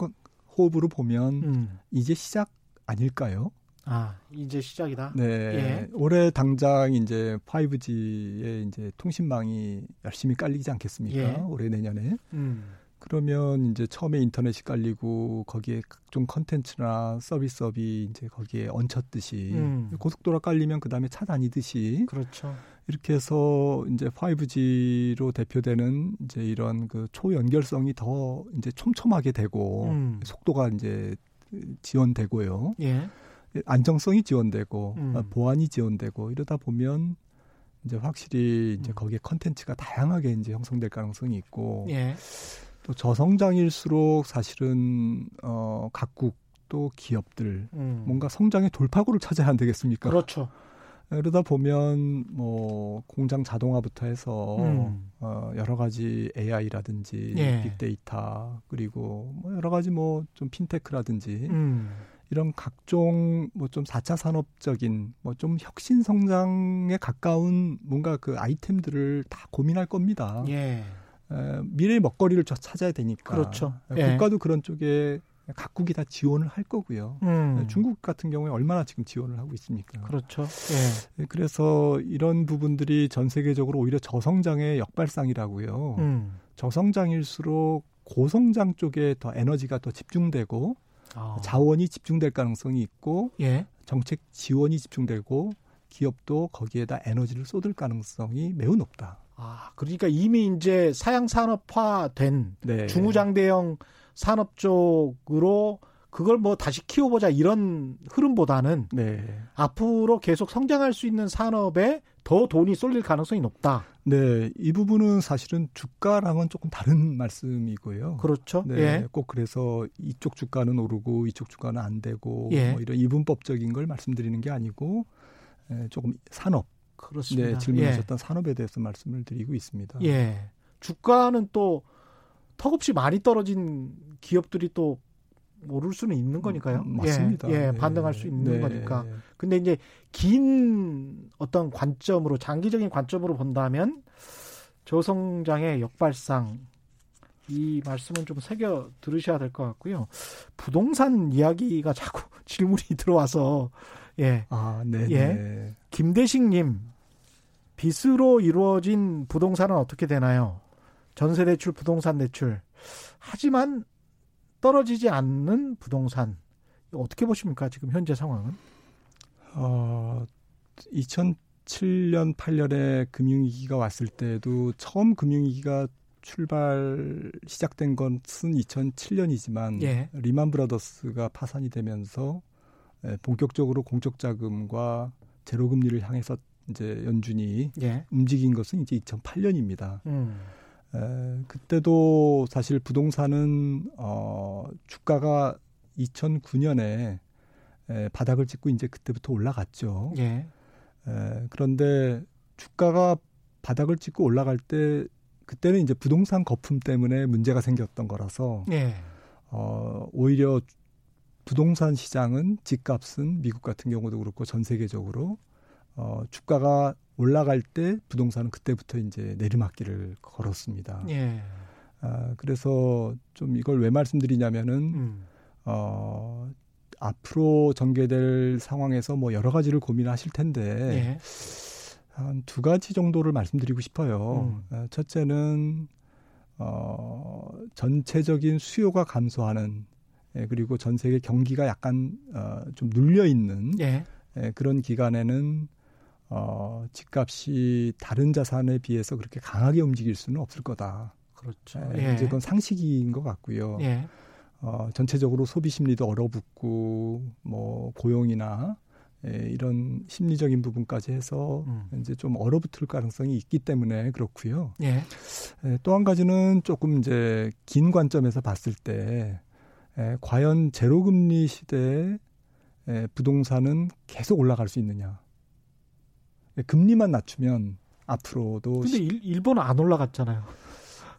호흡으로 보면 음. 이제 시작 아닐까요? 아 이제 시작이다. 네. 예. 올해 당장 이제 5G의 이제 통신망이 열심히 깔리지 않겠습니까? 예. 올해 내년에. 음. 그러면 이제 처음에 인터넷이 깔리고 거기에 각종 컨텐츠나 서비스업이 이제 거기에 얹혔듯이 음. 고속도로 깔리면 그다음에 차 다니듯이 그렇죠. 이렇게 해서 이제 5G로 대표되는 이제 이런 그 초연결성이 더 이제 촘촘하게 되고 음. 속도가 이제 지원되고요. 예. 안정성이 지원되고 음. 어, 보안이 지원되고 이러다 보면 이제 확실히 이제 음. 거기에 컨텐츠가 다양하게 이제 형성될 가능성이 있고 예. 또 저성장일수록 사실은 어 각국 또 기업들 음. 뭔가 성장의 돌파구를 찾아야 안 되겠습니까? 그렇죠. 그러다 보면 뭐 공장 자동화부터 해서 음. 어 여러 가지 AI라든지 예. 빅데이터 그리고 뭐 여러 가지 뭐 좀 핀테크라든지 음. 이런 각종 뭐 좀 4차 산업적인 뭐 좀 혁신 성장에 가까운 뭔가 그 아이템들을 다 고민할 겁니다. 예. 에, 미래의 먹거리를 저 찾아야 되니까. 그렇죠. 에, 예. 국가도 그런 쪽에 각국이 다 지원을 할 거고요. 음. 에, 중국 같은 경우에 얼마나 지금 지원을 하고 있습니까? 그렇죠. 예. 예, 그래서 이런 부분들이 전 세계적으로 오히려 저성장의 역발상이라고요. 음. 저성장일수록 고성장 쪽에 더 에너지가 더 집중되고 아. 자원이 집중될 가능성이 있고 예. 정책 지원이 집중되고 기업도 거기에다 에너지를 쏟을 가능성이 매우 높다. 아, 그러니까 이미 이제 사양 산업화된 네. 중우장대형 산업 쪽으로 그걸 뭐 다시 키워보자 이런 흐름보다는 네. 앞으로 계속 성장할 수 있는 산업에 더 돈이 쏠릴 가능성이 높다. 네, 이 부분은 사실은 주가랑은 조금 다른 말씀이고요. 그렇죠. 네, 예. 꼭 그래서 이쪽 주가는 오르고 이쪽 주가는 안 되고 예. 뭐 이런 이분법적인 걸 말씀드리는 게 아니고 에, 조금 산업, 그렇습니다. 네, 질문하셨던 산업에 대해서 말씀을 드리고 있습니다. 예. 예. 주가는 또 턱없이 많이 떨어진 기업들이 또 오를 수는 있는 거니까요. 음, 맞습니다. 예, 예, 네. 반등할 수 있는 네. 거니까. 근데 이제 긴 어떤 관점으로 장기적인 관점으로 본다면 저성장의 역발상 이 말씀은 좀 새겨 들으셔야 될 것 같고요. 부동산 이야기가 자꾸 질문이 들어와서 예. 아, 네, 예. 네. 김대식 님. 빚으로 이루어진 부동산은 어떻게 되나요? 전세 대출, 부동산 대출. 하지만 떨어지지 않는 부동산. 어떻게 보십니까? 지금 현재 상황은? 어, 2007년, 8년에 금융위기가 왔을 때도 처음 금융위기가 출발 시작된 것은 2007년이지만 예. 리만 브라더스가 파산이 되면서 예, 본격적으로 공적 자금과 제로 금리를 향해서 이제 연준이 예. 움직인 것은 이제 2008년입니다. 음. 에, 그때도 사실 부동산은 어, 주가가 2009년에 에, 바닥을 찍고 이제 그때부터 올라갔죠. 예. 에, 그런데 주가가 바닥을 찍고 올라갈 때 그때는 이제 부동산 거품 때문에 문제가 생겼던 거라서 예. 어, 오히려 부동산 시장은 집값은 미국 같은 경우도 그렇고 전 세계적으로 어, 주가가 올라갈 때 부동산은 그때부터 이제 내리막길을 걸었습니다. 예. 아, 그래서 좀 이걸 왜 말씀드리냐면은 음. 어, 앞으로 전개될 상황에서 뭐 여러 가지를 고민하실 텐데 예. 한두 가지 정도를 말씀드리고 싶어요. 음. 어, 첫째는 어, 전체적인 수요가 감소하는 예, 그리고 전 세계 경기가 약간 어, 좀 눌려 있는 예. 예, 그런 기간에는 어, 집값이 다른 자산에 비해서 그렇게 강하게 움직일 수는 없을 거다. 그렇죠. 예, 예. 이제 그건 상식인 것 같고요. 예. 어, 전체적으로 소비 심리도 얼어붙고 뭐 고용이나 예, 이런 심리적인 부분까지 해서 음. 이제 좀 얼어붙을 가능성이 있기 때문에 그렇고요. 예. 예, 또한 가지는 조금 이제 긴 관점에서 봤을 때 예, 과연 제로금리 시대에 예, 부동산은 계속 올라갈 수 있느냐? 예, 금리만 낮추면 앞으로도 근데 일, 일본은 안 올라갔잖아요.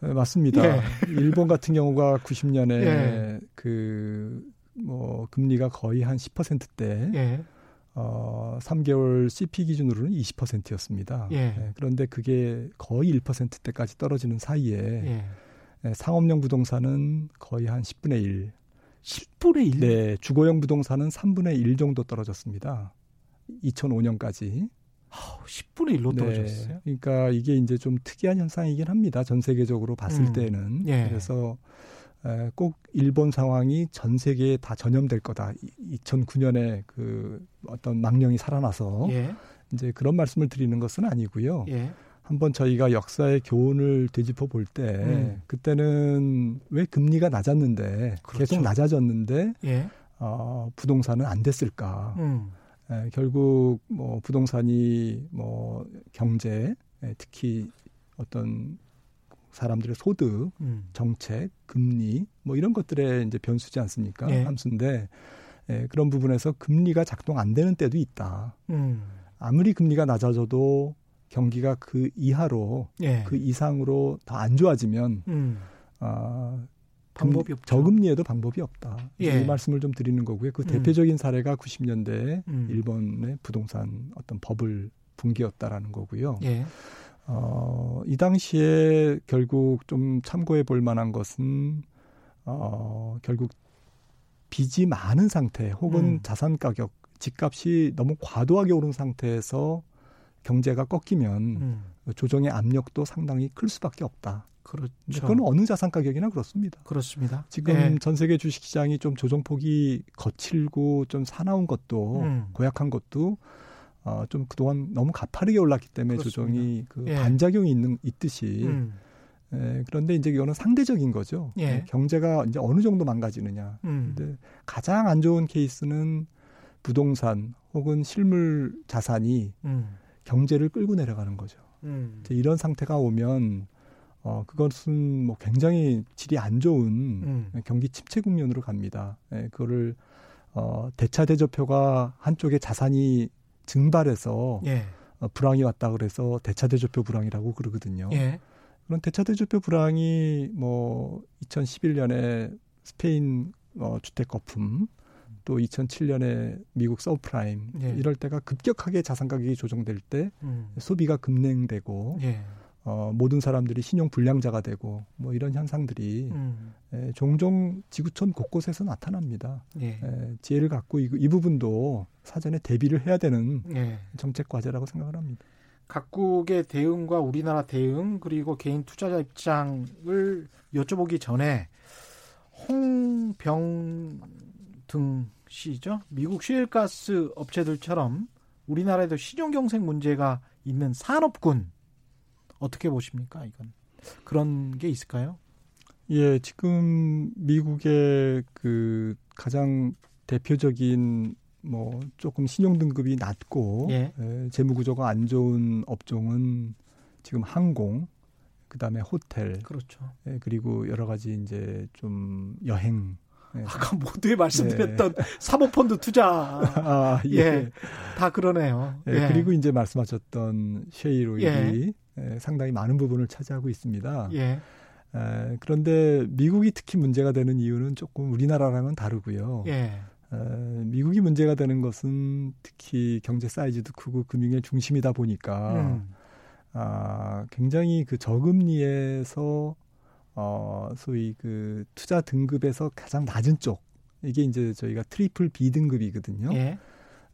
네, 맞습니다. 예. 일본 같은 경우가 90년에 예. 그뭐 금리가 거의 한 10%대 예. 어 3개월 CP 기준으로는 20%였습니다. 예. 그런데 그게 거의 1%대까지 떨어지는 사이에 예. 예, 상업용 부동산은 거의 한 10분의 1. 10분의 1. 네, 주거용 부동산은 3분의 1 정도 떨어졌습니다. 2005년까지. 10분의 1로 떨어졌어요. 그러니까 이게 이제 좀 특이한 현상이긴 합니다. 전 세계적으로 봤을 음. 때는. 예. 그래서 에, 꼭 일본 상황이 전 세계에 다 전염될 거다. 2009년에 그 어떤 망령이 살아나서 예. 이제 그런 말씀을 드리는 것은 아니고요. 예. 한번 저희가 역사의 교훈을 되짚어 볼때 음. 그때는 왜 금리가 낮았는데 그렇죠. 계속 낮아졌는데 예. 어, 부동산은 안 됐을까? 음. 에, 결국 뭐 부동산이 뭐 경제 에, 특히 어떤 사람들의 소득, 음. 정책, 금리 뭐 이런 것들에 이제 변수지 않습니까? 예. 함수인데 예, 그런 부분에서 금리가 작동 안 되는 때도 있다. 음. 아무리 금리가 낮아져도 경기가 그 이하로 예. 그 이상으로 더 안 좋아지면 음. 아, 방법이 없죠. 저금리에도 방법이 없다. 예. 이 말씀을 좀 드리는 거고요. 그 음. 대표적인 사례가 90년대 음. 일본의 부동산 어떤 버블 붕괴였다라는 거고요. 예. 어, 이 당시에 결국 좀 참고해 볼 만한 것은 어, 결국 빚이 많은 상태 혹은 음. 자산 가격, 집값이 너무 과도하게 오른 상태에서 경제가 꺾이면 음. 조정의 압력도 상당히 클 수밖에 없다. 그렇죠. 그건 어느 자산 가격이나 그렇습니다. 그렇습니다. 지금 네. 전 세계 주식 시장이 좀 조정폭이 거칠고 좀 사나운 것도 음. 고약한 것도 어, 좀 그동안 너무 가파르게 올랐기 때문에 그렇습니다. 조정이 그 예. 반작용이 있는 있듯이 음. 예, 그런데 이제 이거는 상대적인 거죠. 예. 예. 경제가 이제 어느 정도 망가지느냐. 음. 근데 가장 안 좋은 케이스는 부동산 혹은 실물 자산이 음. 경제를 끌고 내려가는 거죠. 음. 이제 이런 상태가 오면 어 그것은 뭐 굉장히 질이 안 좋은 음. 경기 침체 국면으로 갑니다. 예, 그거를 어 대차 대조표가 한쪽에 자산이 증발해서 예. 어, 불황이 왔다 그래서 대차 대조표 불황이라고 그러거든요. 예. 그런 대차 대조표 불황이 뭐 2011년에 스페인 어, 주택 거품 또 2007년에 미국 서브프라임 예. 이럴 때가 급격하게 자산 가격이 조정될 때 음. 소비가 급냉되고 예. 어, 모든 사람들이 신용 불량자가 되고 뭐 이런 현상들이 음. 에, 종종 지구촌 곳곳에서 나타납니다. 예. 에, 지혜를 갖고 이, 이 부분도 사전에 대비를 해야 되는 예. 정책 과제라고 생각을 합니다. 각국의 대응과 우리나라 대응 그리고 개인 투자자 입장을 여쭤보기 전에 홍병등 씨죠. 미국 셰일가스 업체들처럼 우리나라에도 신용 경색 문제가 있는 산업군 어떻게 보십니까? 이건 그런 게 있을까요? 예, 지금 미국의 그 가장 대표적인 뭐 조금 신용 등급이 낮고 예. 에, 재무 구조가 안 좋은 업종은 지금 항공, 그다음에 호텔, 그렇죠. 예, 그리고 여러 가지 이제 좀 여행. 예. 아까 모두에 말씀드렸던 네. 사모펀드 투자, 아, 예. 예. 다 그러네요. 예, 예. 그리고 이제 말씀하셨던 쉐이로일이 예. 예, 상당히 많은 부분을 차지하고 있습니다. 예. 에, 그런데 미국이 특히 문제가 되는 이유는 조금 우리나라랑은 다르고요. 예. 미국이 문제가 되는 것은 특히 경제 사이즈도 크고 금융의 중심이다 보니까 음. 아, 굉장히 그 저금리에서 어, 소위 그 투자 등급에서 가장 낮은 쪽 이게 이제 저희가 triple B 등급이거든요. 예.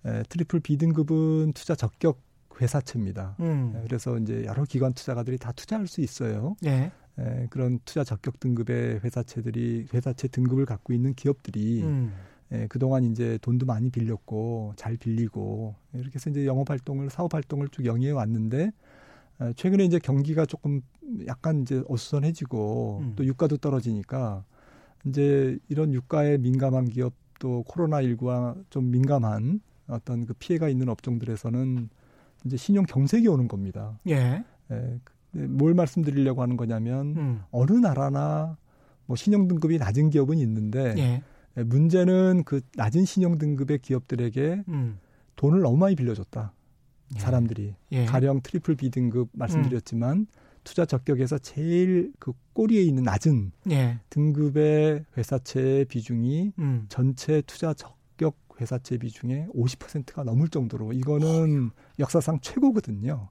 에, triple B 등급은 투자 적격 회사채입니다. 음. 에, 그래서 이제 여러 기관 투자가들이 다 투자할 수 있어요. 예. 에, 그런 투자 적격 등급의 회사채들이 회사채 등급을 갖고 있는 기업들이 음. 예, 그동안 이제 돈도 많이 빌렸고 잘 빌리고 이렇게 해서 이제 영업 활동을 사업 활동을 쭉 영위해 왔는데 어, 최근에 이제 경기가 조금 약간 이제 어수선해지고 음. 또 유가도 떨어지니까 이제 이런 유가에 민감한 기업 또 코로나 19와 좀 민감한 어떤 그 피해가 있는 업종들에서는 이제 신용 경색이 오는 겁니다. 예. 예. 뭘 말씀드리려고 하는 거냐면 음. 어느 나라나 뭐 신용 등급이 낮은 기업은 있는데 예. 예, 문제는 그 낮은 신용 등급의 기업들에게 음. 돈을 너무 많이 빌려줬다. 예. 사람들이 예. 가령 triple B 등급 말씀드렸지만 음. 투자 적격에서 제일 그 꼬리에 있는 낮은 예. 등급의 회사채 비중이 음. 전체 투자 적격 회사채 비중의 50%가 넘을 정도로 이거는 어. 역사상 최고거든요.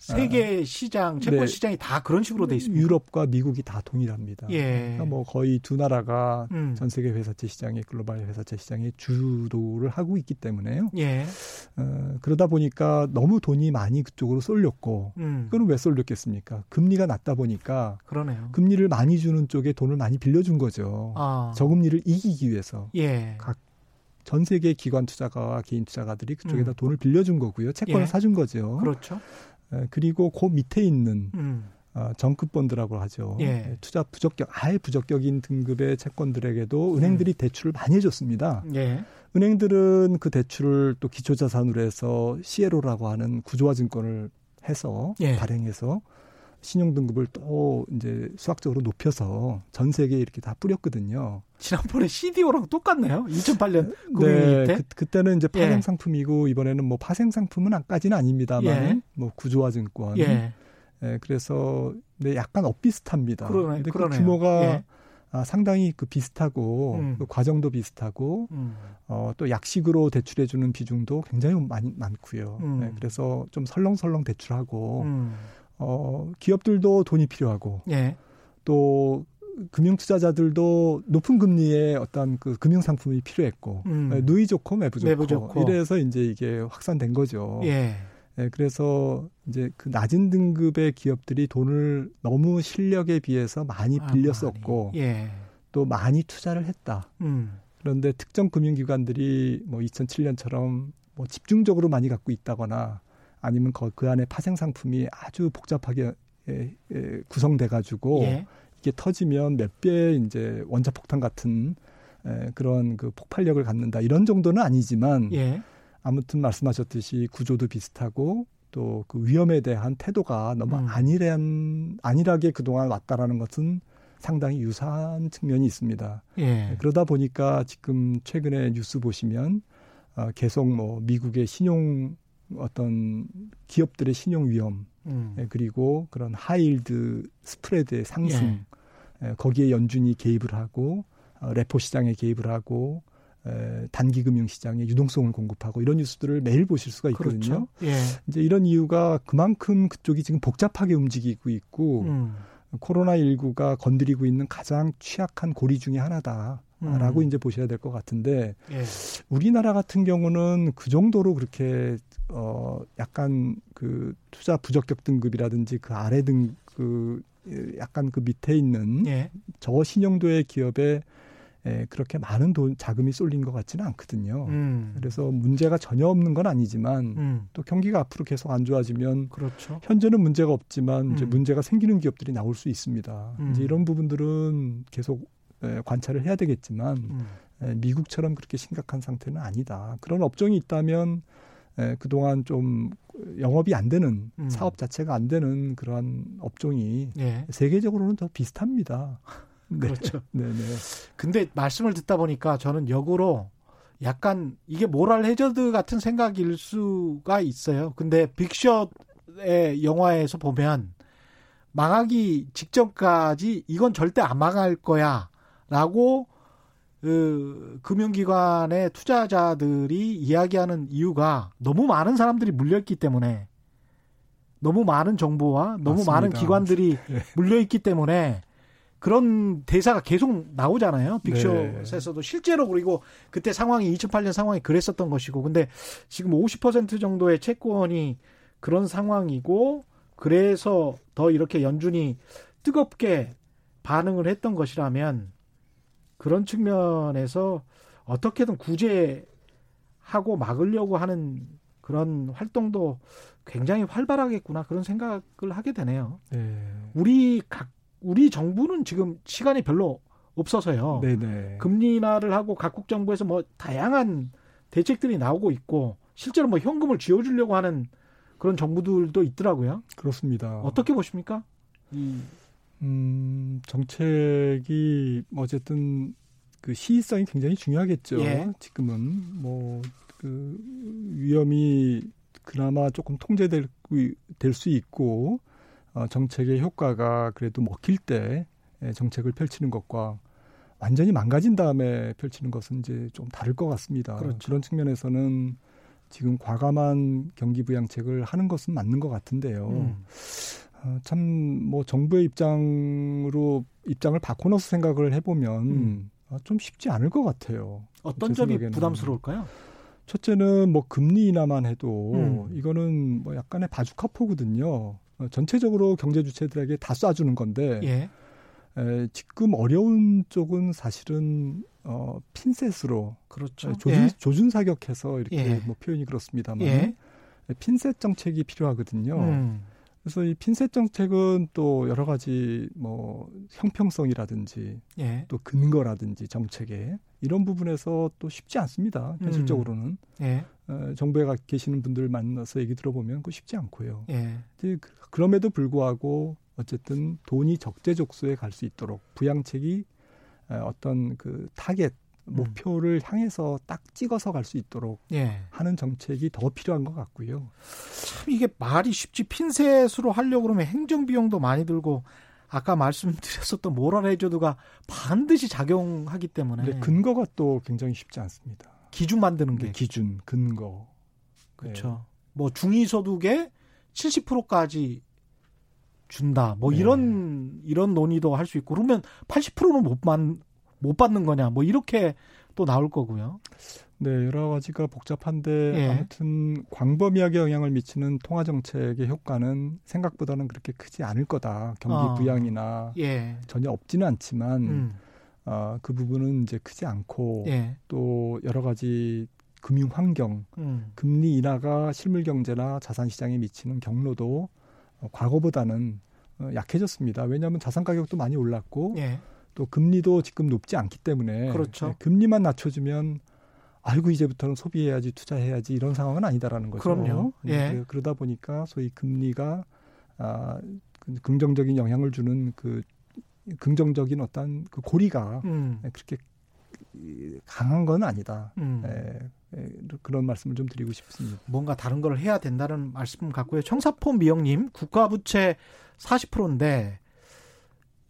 세계 시장, 채권 네. 시장이 다 그런 식으로 돼 있습니다. 유럽과 미국이 다 동일합니다. 예. 그러니까 뭐 거의 두 나라가 음. 전 세계 회사채 시장의 글로벌 회사채 시장의 주도를 하고 있기 때문에요. 예. 어, 그러다 보니까 너무 돈이 많이 그쪽으로 쏠렸고, 음. 그건 왜 쏠렸겠습니까? 금리가 낮다 보니까 그러네요. 금리를 많이 주는 쪽에 돈을 많이 빌려준 거죠. 아. 저금리를 이기기 위해서. 예. 각전 세계 기관 투자가와 개인 투자가들이 그쪽에다 음. 돈을 빌려준 거고요. 채권을 예. 사준 거죠. 그렇죠. 그리고 그 밑에 있는 음. 어, 정급본드라고 하죠. 예. 예, 투자 부적격, 아예 부적격인 등급의 채권들에게도 은행들이 음. 대출을 많이 해줬습니다. 예. 은행들은 그 대출을 또 기초자산으로 해서 CLO라고 하는 구조화증권을 해서 예. 발행해서 신용 등급을 또 이제 수학적으로 높여서 전 세계에 이렇게 다 뿌렸거든요. 지난번에 CDO랑 똑같네요. 2008년 네, 그, 그때는 이제 파생 예. 상품이고 이번에는 뭐 파생 상품은 까지는 아닙니다만 예. 뭐 구조화 증권. 예. 예. 그래서 네, 약간 엇비슷합니다. 그러네, 근데 그 규모가 예. 아, 상당히 그 비슷하고 음. 그 과정도 비슷하고 음. 어, 또 약식으로 대출해주는 비중도 굉장히 많이 많고요. 음. 네, 그래서 좀 설렁설렁 대출하고 음. 어, 기업들도 돈이 필요하고 예. 또 금융 투자자들도 높은 금리의 어떤 그 금융 상품이 필요했고 음. 네, 누이 좋고 매부 좋고, 매부 좋고, 이래서 이제 이게 확산된 거죠. 예. 네, 그래서 이제 그 낮은 등급의 기업들이 돈을 너무 실력에 비해서 많이 아, 빌렸었고 아, 예. 또 많이 투자를 했다. 음. 그런데 특정 금융기관들이 뭐 2007년처럼 뭐 집중적으로 많이 갖고 있다거나 아니면 그 안에 파생 상품이 아주 복잡하게 예, 예, 구성돼 가지고 예. 이게 터지면 몇배 이제 원자 폭탄 같은 에, 그런 그 폭발력을 갖는다 이런 정도는 아니지만 예. 아무튼 말씀하셨듯이 구조도 비슷하고 또 그 위험에 대한 태도가 너무 음. 안일한 안일하게 그동안 왔다라는 것은 상당히 유사한 측면이 있습니다. 예. 네, 그러다 보니까 지금 최근에 뉴스 보시면 어, 계속 뭐 미국의 신용 어떤 기업들의 신용 위험 음. 예, 그리고 그런 high yield spread의 상승 예. 예, 거기에 연준이 개입을 하고 어, 레포 시장에 개입을 하고 에, 단기 금융 시장에 유동성을 공급하고 이런 뉴스들을 매일 보실 수가 있거든요. 그렇죠. 예. 이제 이런 이유가 그만큼 그쪽이 지금 복잡하게 움직이고 있고 음. 코로나 19가 건드리고 있는 가장 취약한 고리 중의 하나다. 라고 음. 이제 보셔야 될 것 같은데 예. 우리나라 같은 경우는 그 정도로 그렇게 어 약간 그 투자 부적격 등급이라든지 그 아래 등그 약간 그 밑에 있는 예. 저 신용도의 기업에 에, 그렇게 많은 돈 자금이 쏠린 것 같지는 않거든요. 음. 그래서 문제가 전혀 없는 건 아니지만 음. 또 경기가 앞으로 계속 안 좋아지면 그렇죠. 현재는 문제가 없지만 이제 음. 문제가 생기는 기업들이 나올 수 있습니다. 음. 이제 이런 부분들은 계속 에, 관찰을 해야 되겠지만 음. 에, 미국처럼 그렇게 심각한 상태는 아니다. 그런 업종이 있다면 에, 그동안 좀 영업이 안 되는 음. 사업 자체가 안 되는 그러한 업종이 예. 세계적으로는 더 비슷합니다. 네. 그렇죠. 네, 네. 근데 말씀을 듣다 보니까 저는 역으로 약간 이게 모랄 해저드 같은 생각일 수가 있어요. 근데 빅숏의 영화에서 보면 망하기 직전까지 이건 절대 안 망할 거야 라고 그 금융기관의 투자자들이 이야기하는 이유가 너무 많은 사람들이 물려있기 때문에 너무 많은 정보와 너무 맞습니다. 많은 기관들이 네. 물려있기 때문에 그런 대사가 계속 나오잖아요. 빅쇼에서도 네. 실제로 그리고 그때 상황이 2008년 상황이 그랬었던 것이고 근데 지금 50% 정도의 채권이 그런 상황이고 그래서 더 이렇게 연준이 뜨겁게 반응을 했던 것이라면 그런 측면에서 어떻게든 구제하고 막으려고 하는 그런 활동도 굉장히 활발하겠구나 그런 생각을 하게 되네요. 네. 우리 각 우리 정부는 지금 시간이 별로 없어서요. 네네. 금리 인하를 하고 각국 정부에서 뭐 다양한 대책들이 나오고 있고 실제로 뭐 현금을 쥐어주려고 하는 그런 정부들도 있더라고요. 그렇습니다. 어떻게 보십니까? 이 음, 정책이 어쨌든 그 시의성이 굉장히 중요하겠죠. 예. 지금은 뭐 그 위험이 그나마 조금 통제될 될 수 있고 어, 정책의 효과가 그래도 먹힐 때 정책을 펼치는 것과 완전히 망가진 다음에 펼치는 것은 이제 좀 다를 것 같습니다. 그렇죠. 그런 측면에서는 지금 과감한 경기 부양책을 하는 것은 맞는 것 같은데요. 음. 어, 참뭐 정부의 입장으로 입장을 바꿔놓서 생각을 해보면 음. 어, 좀 쉽지 않을 것 같아요. 어떤 점이 생각에는. 부담스러울까요? 첫째는 뭐 금리 인하만 해도 음. 이거는 뭐 약간의 바주카포거든요. 어, 전체적으로 경제 주체들에게 다 쏴주는 건데 예. 에, 지금 어려운 쪽은 사실은 어, 핀셋으로 그렇죠. 조준, 예. 조준 사격해서 이렇게 예. 뭐 표현이 그렇습니다만 예. 핀셋 정책이 필요하거든요. 음. 그래서 이 핀셋 정책은 또 여러 가지 뭐 형평성이라든지 예. 또 근거라든지 정책에 이런 부분에서 또 쉽지 않습니다. 현실적으로는 음. 예. 어, 정부에 가 계시는 분들 만나서 얘기 들어보면 그 쉽지 않고요. 예. 그- 그럼에도 불구하고 어쨌든 돈이 적재적소에 갈 수 있도록 부양책이 어, 어떤 그 타겟 목표를 향해서 딱 찍어서 갈 수 있도록 예. 하는 정책이 더 필요한 것 같고요. 참 이게 말이 쉽지 핀셋으로 하려고 그러면 행정 비용도 많이 들고 아까 말씀드렸었던 moral hazard가 반드시 작용하기 때문에 근데 근거가 또 굉장히 쉽지 않습니다. 기준 만드는 게 네, 기준, 근거. 그렇죠. 뭐 중위 소득의 70%까지 준다. 뭐 네. 이런 이런 논의도 할 수 있고 그러면 80%는 못 받, 못 받는 거냐. 뭐 이렇게 또 나올 거고요. 네, 여러 가지가 복잡한데 예. 아무튼 광범위하게 영향을 미치는 통화 정책의 효과는 생각보다는 그렇게 크지 않을 거다. 경기 아. 부양이나 예. 전혀 없지는 않지만 음. 어, 그 부분은 이제 크지 않고 예. 또 여러 가지 금융 환경, 음. 금리 인하가 실물 경제나 자산 시장에 미치는 경로도 어, 과거보다는 어, 약해졌습니다. 왜냐하면 자산 가격도 많이 올랐고 예. 또 금리도 지금 높지 않기 때문에 그렇죠. 네, 금리만 낮춰주면 아이고 이제부터는 소비해야지 투자해야지 이런 상황은 아니다라는 거죠. 그럼요. 예. 네, 그러다 보니까 소위 금리가 아, 그 긍정적인 영향을 주는 그 긍정적인 어떤 그 고리가 음. 그렇게 강한 건 아니다. 음. 예, 예, 그런 말씀을 좀 드리고 싶습니다. 뭔가 다른 걸 해야 된다는 말씀 같고요. 청사포 미영님 국가부채 40%인데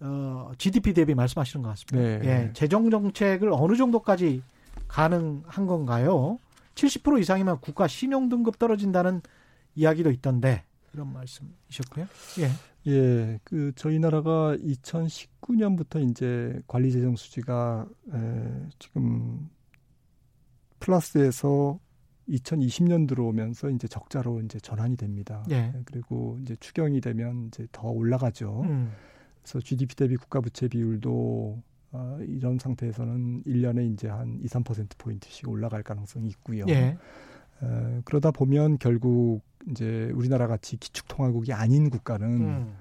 어, GDP 대비 말씀하시는 것 같습니다. 네. 예, 재정 정책을 어느 정도까지 가능한 건가요? 70% 이상이면 국가 신용 등급 떨어진다는 이야기도 있던데 이런 말씀이셨고요. 예. 예, 그 저희 나라가 2019년부터 이제 관리 재정 수지가 에, 지금 플러스에서 2020년 들어오면서 이제 적자로 이제 전환이 됩니다. 예. 그리고 이제 추경이 되면 이제 더 올라가죠. 음. 그래서 GDP 대비 국가 부채 비율도 어, 이런 상태에서는 1년에 이제 한 2, 3% 포인트씩 올라갈 가능성이 있고요. 예. 에, 그러다 보면 결국 이제 우리나라 같이 기축통화국이 아닌 국가는 음.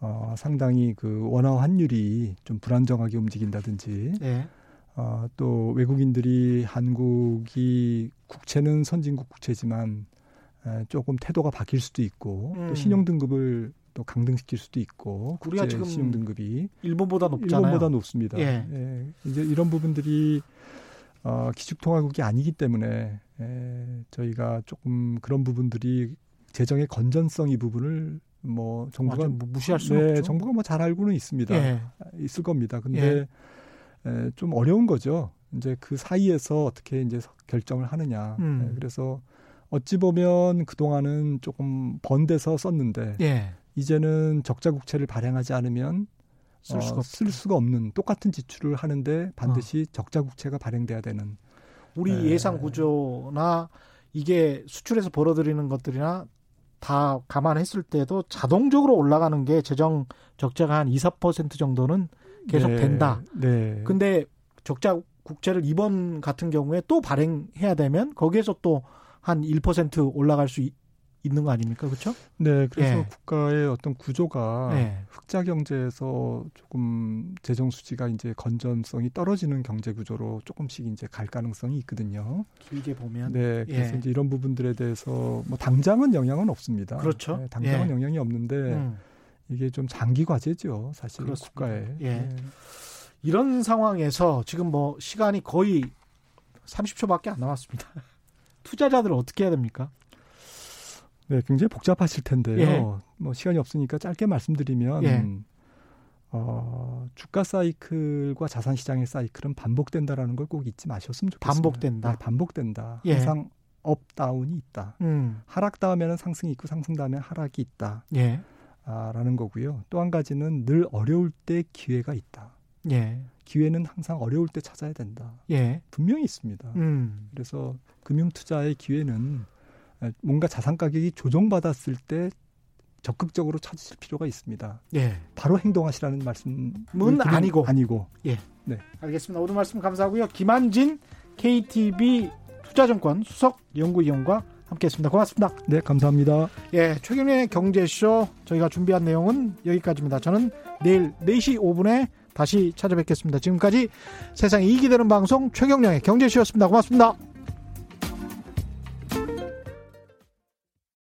어, 상당히 그 원화 환율이 좀 불안정하게 움직인다든지 예. 어, 또 외국인들이 한국이 국채는 선진국 국채지만 에, 조금 태도가 바뀔 수도 있고 음. 또 신용 등급을 또 강등시킬 수도 있고 우리가 지금 신용 등급이 일본보다 높잖아요. 일본보다 높습니다. 예. 예, 이제 이런 부분들이 어, 기축통화국이 아니기 때문에 에, 저희가 조금 그런 부분들이 재정의 건전성 이 부분을 뭐 정부가 무- 무시할 수는 네, 없죠. 정부가 뭐 잘 알고는 있습니다. 예. 있을 겁니다. 근데 에, 좀 어려운 거죠. 이제 그 사이에서 어떻게 이제 서- 결정을 하느냐. 음. 에, 그래서 어찌 보면 그 동안은 조금 번데서 썼는데 예. 이제는 적자 국채를 발행하지 않으면 쓸 수가 어, 쓸 수가 없는 똑같은 지출을 하는데 반드시 적자 국채가 발행돼야 되는 우리 네. 예상 구조나 이게 수출해서 벌어들이는 것들이나 다 감안했을 때도 자동적으로 올라가는 게 재정 적자가 한 2, 4% 정도는 계속 네, 된다. 네. 근데 적자 국채를 이번 같은 경우에 또 발행해야 되면 거기에서 또 한 1% 올라갈 수 있, 있는 거 아닙니까? 그렇죠? 네, 그래서 예. 국가의 어떤 구조가 네. 흑자 경제에서 조금 재정 수지가 이제 건전성이 떨어지는 경제 구조로 조금씩 이제 갈 가능성이 있거든요. 길게 보면 네, 그래서 예. 이제 이런 부분들에 대해서 뭐 당장은 영향은 없습니다. 그렇죠. 네, 당장은 예. 영향이 없는데 음. 이게 좀 장기 과제죠, 사실 그렇습니다. 국가에. 예. 네. 이런 상황에서 지금 뭐 시간이 거의 30초밖에 안 남았습니다. 투자자들은 어떻게 해야 됩니까? 네, 굉장히 복잡하실 텐데요. 예. 뭐 시간이 없으니까 짧게 말씀드리면 예. 어, 주가 사이클과 자산 시장의 사이클은 반복된다라는 걸 꼭 잊지 마셨으면 좋겠습니다. 반복된다. 네, 반복된다. 예. 항상 up down이 있다. 음. 하락 다음에는 상승이 있고 상승 다음에 하락이 있다. 예. 아, 라는 거고요. 또 한 가지는 늘 어려울 때 기회가 있다. 예. 기회는 항상 어려울 때 찾아야 된다. 예. 분명히 있습니다. 음. 그래서 금융 투자의 기회는 뭔가 자산 가격이 조정받았을 때 적극적으로 찾으실 필요가 있습니다. 예. 바로 행동하시라는 말씀은 아니고. 아니고 알겠습니다. 오늘 말씀 감사하고요. 김한진 KTB 투자증권 수석 연구위원과 함께했습니다. 고맙습니다. 네, 감사합니다. 예, 최경련의 경제쇼 저희가 준비한 내용은 여기까지입니다. 저는 내일 4시 5분에 다시 찾아뵙겠습니다. 지금까지 세상에 이익이 되는 방송 최경련의 경제쇼였습니다. 고맙습니다.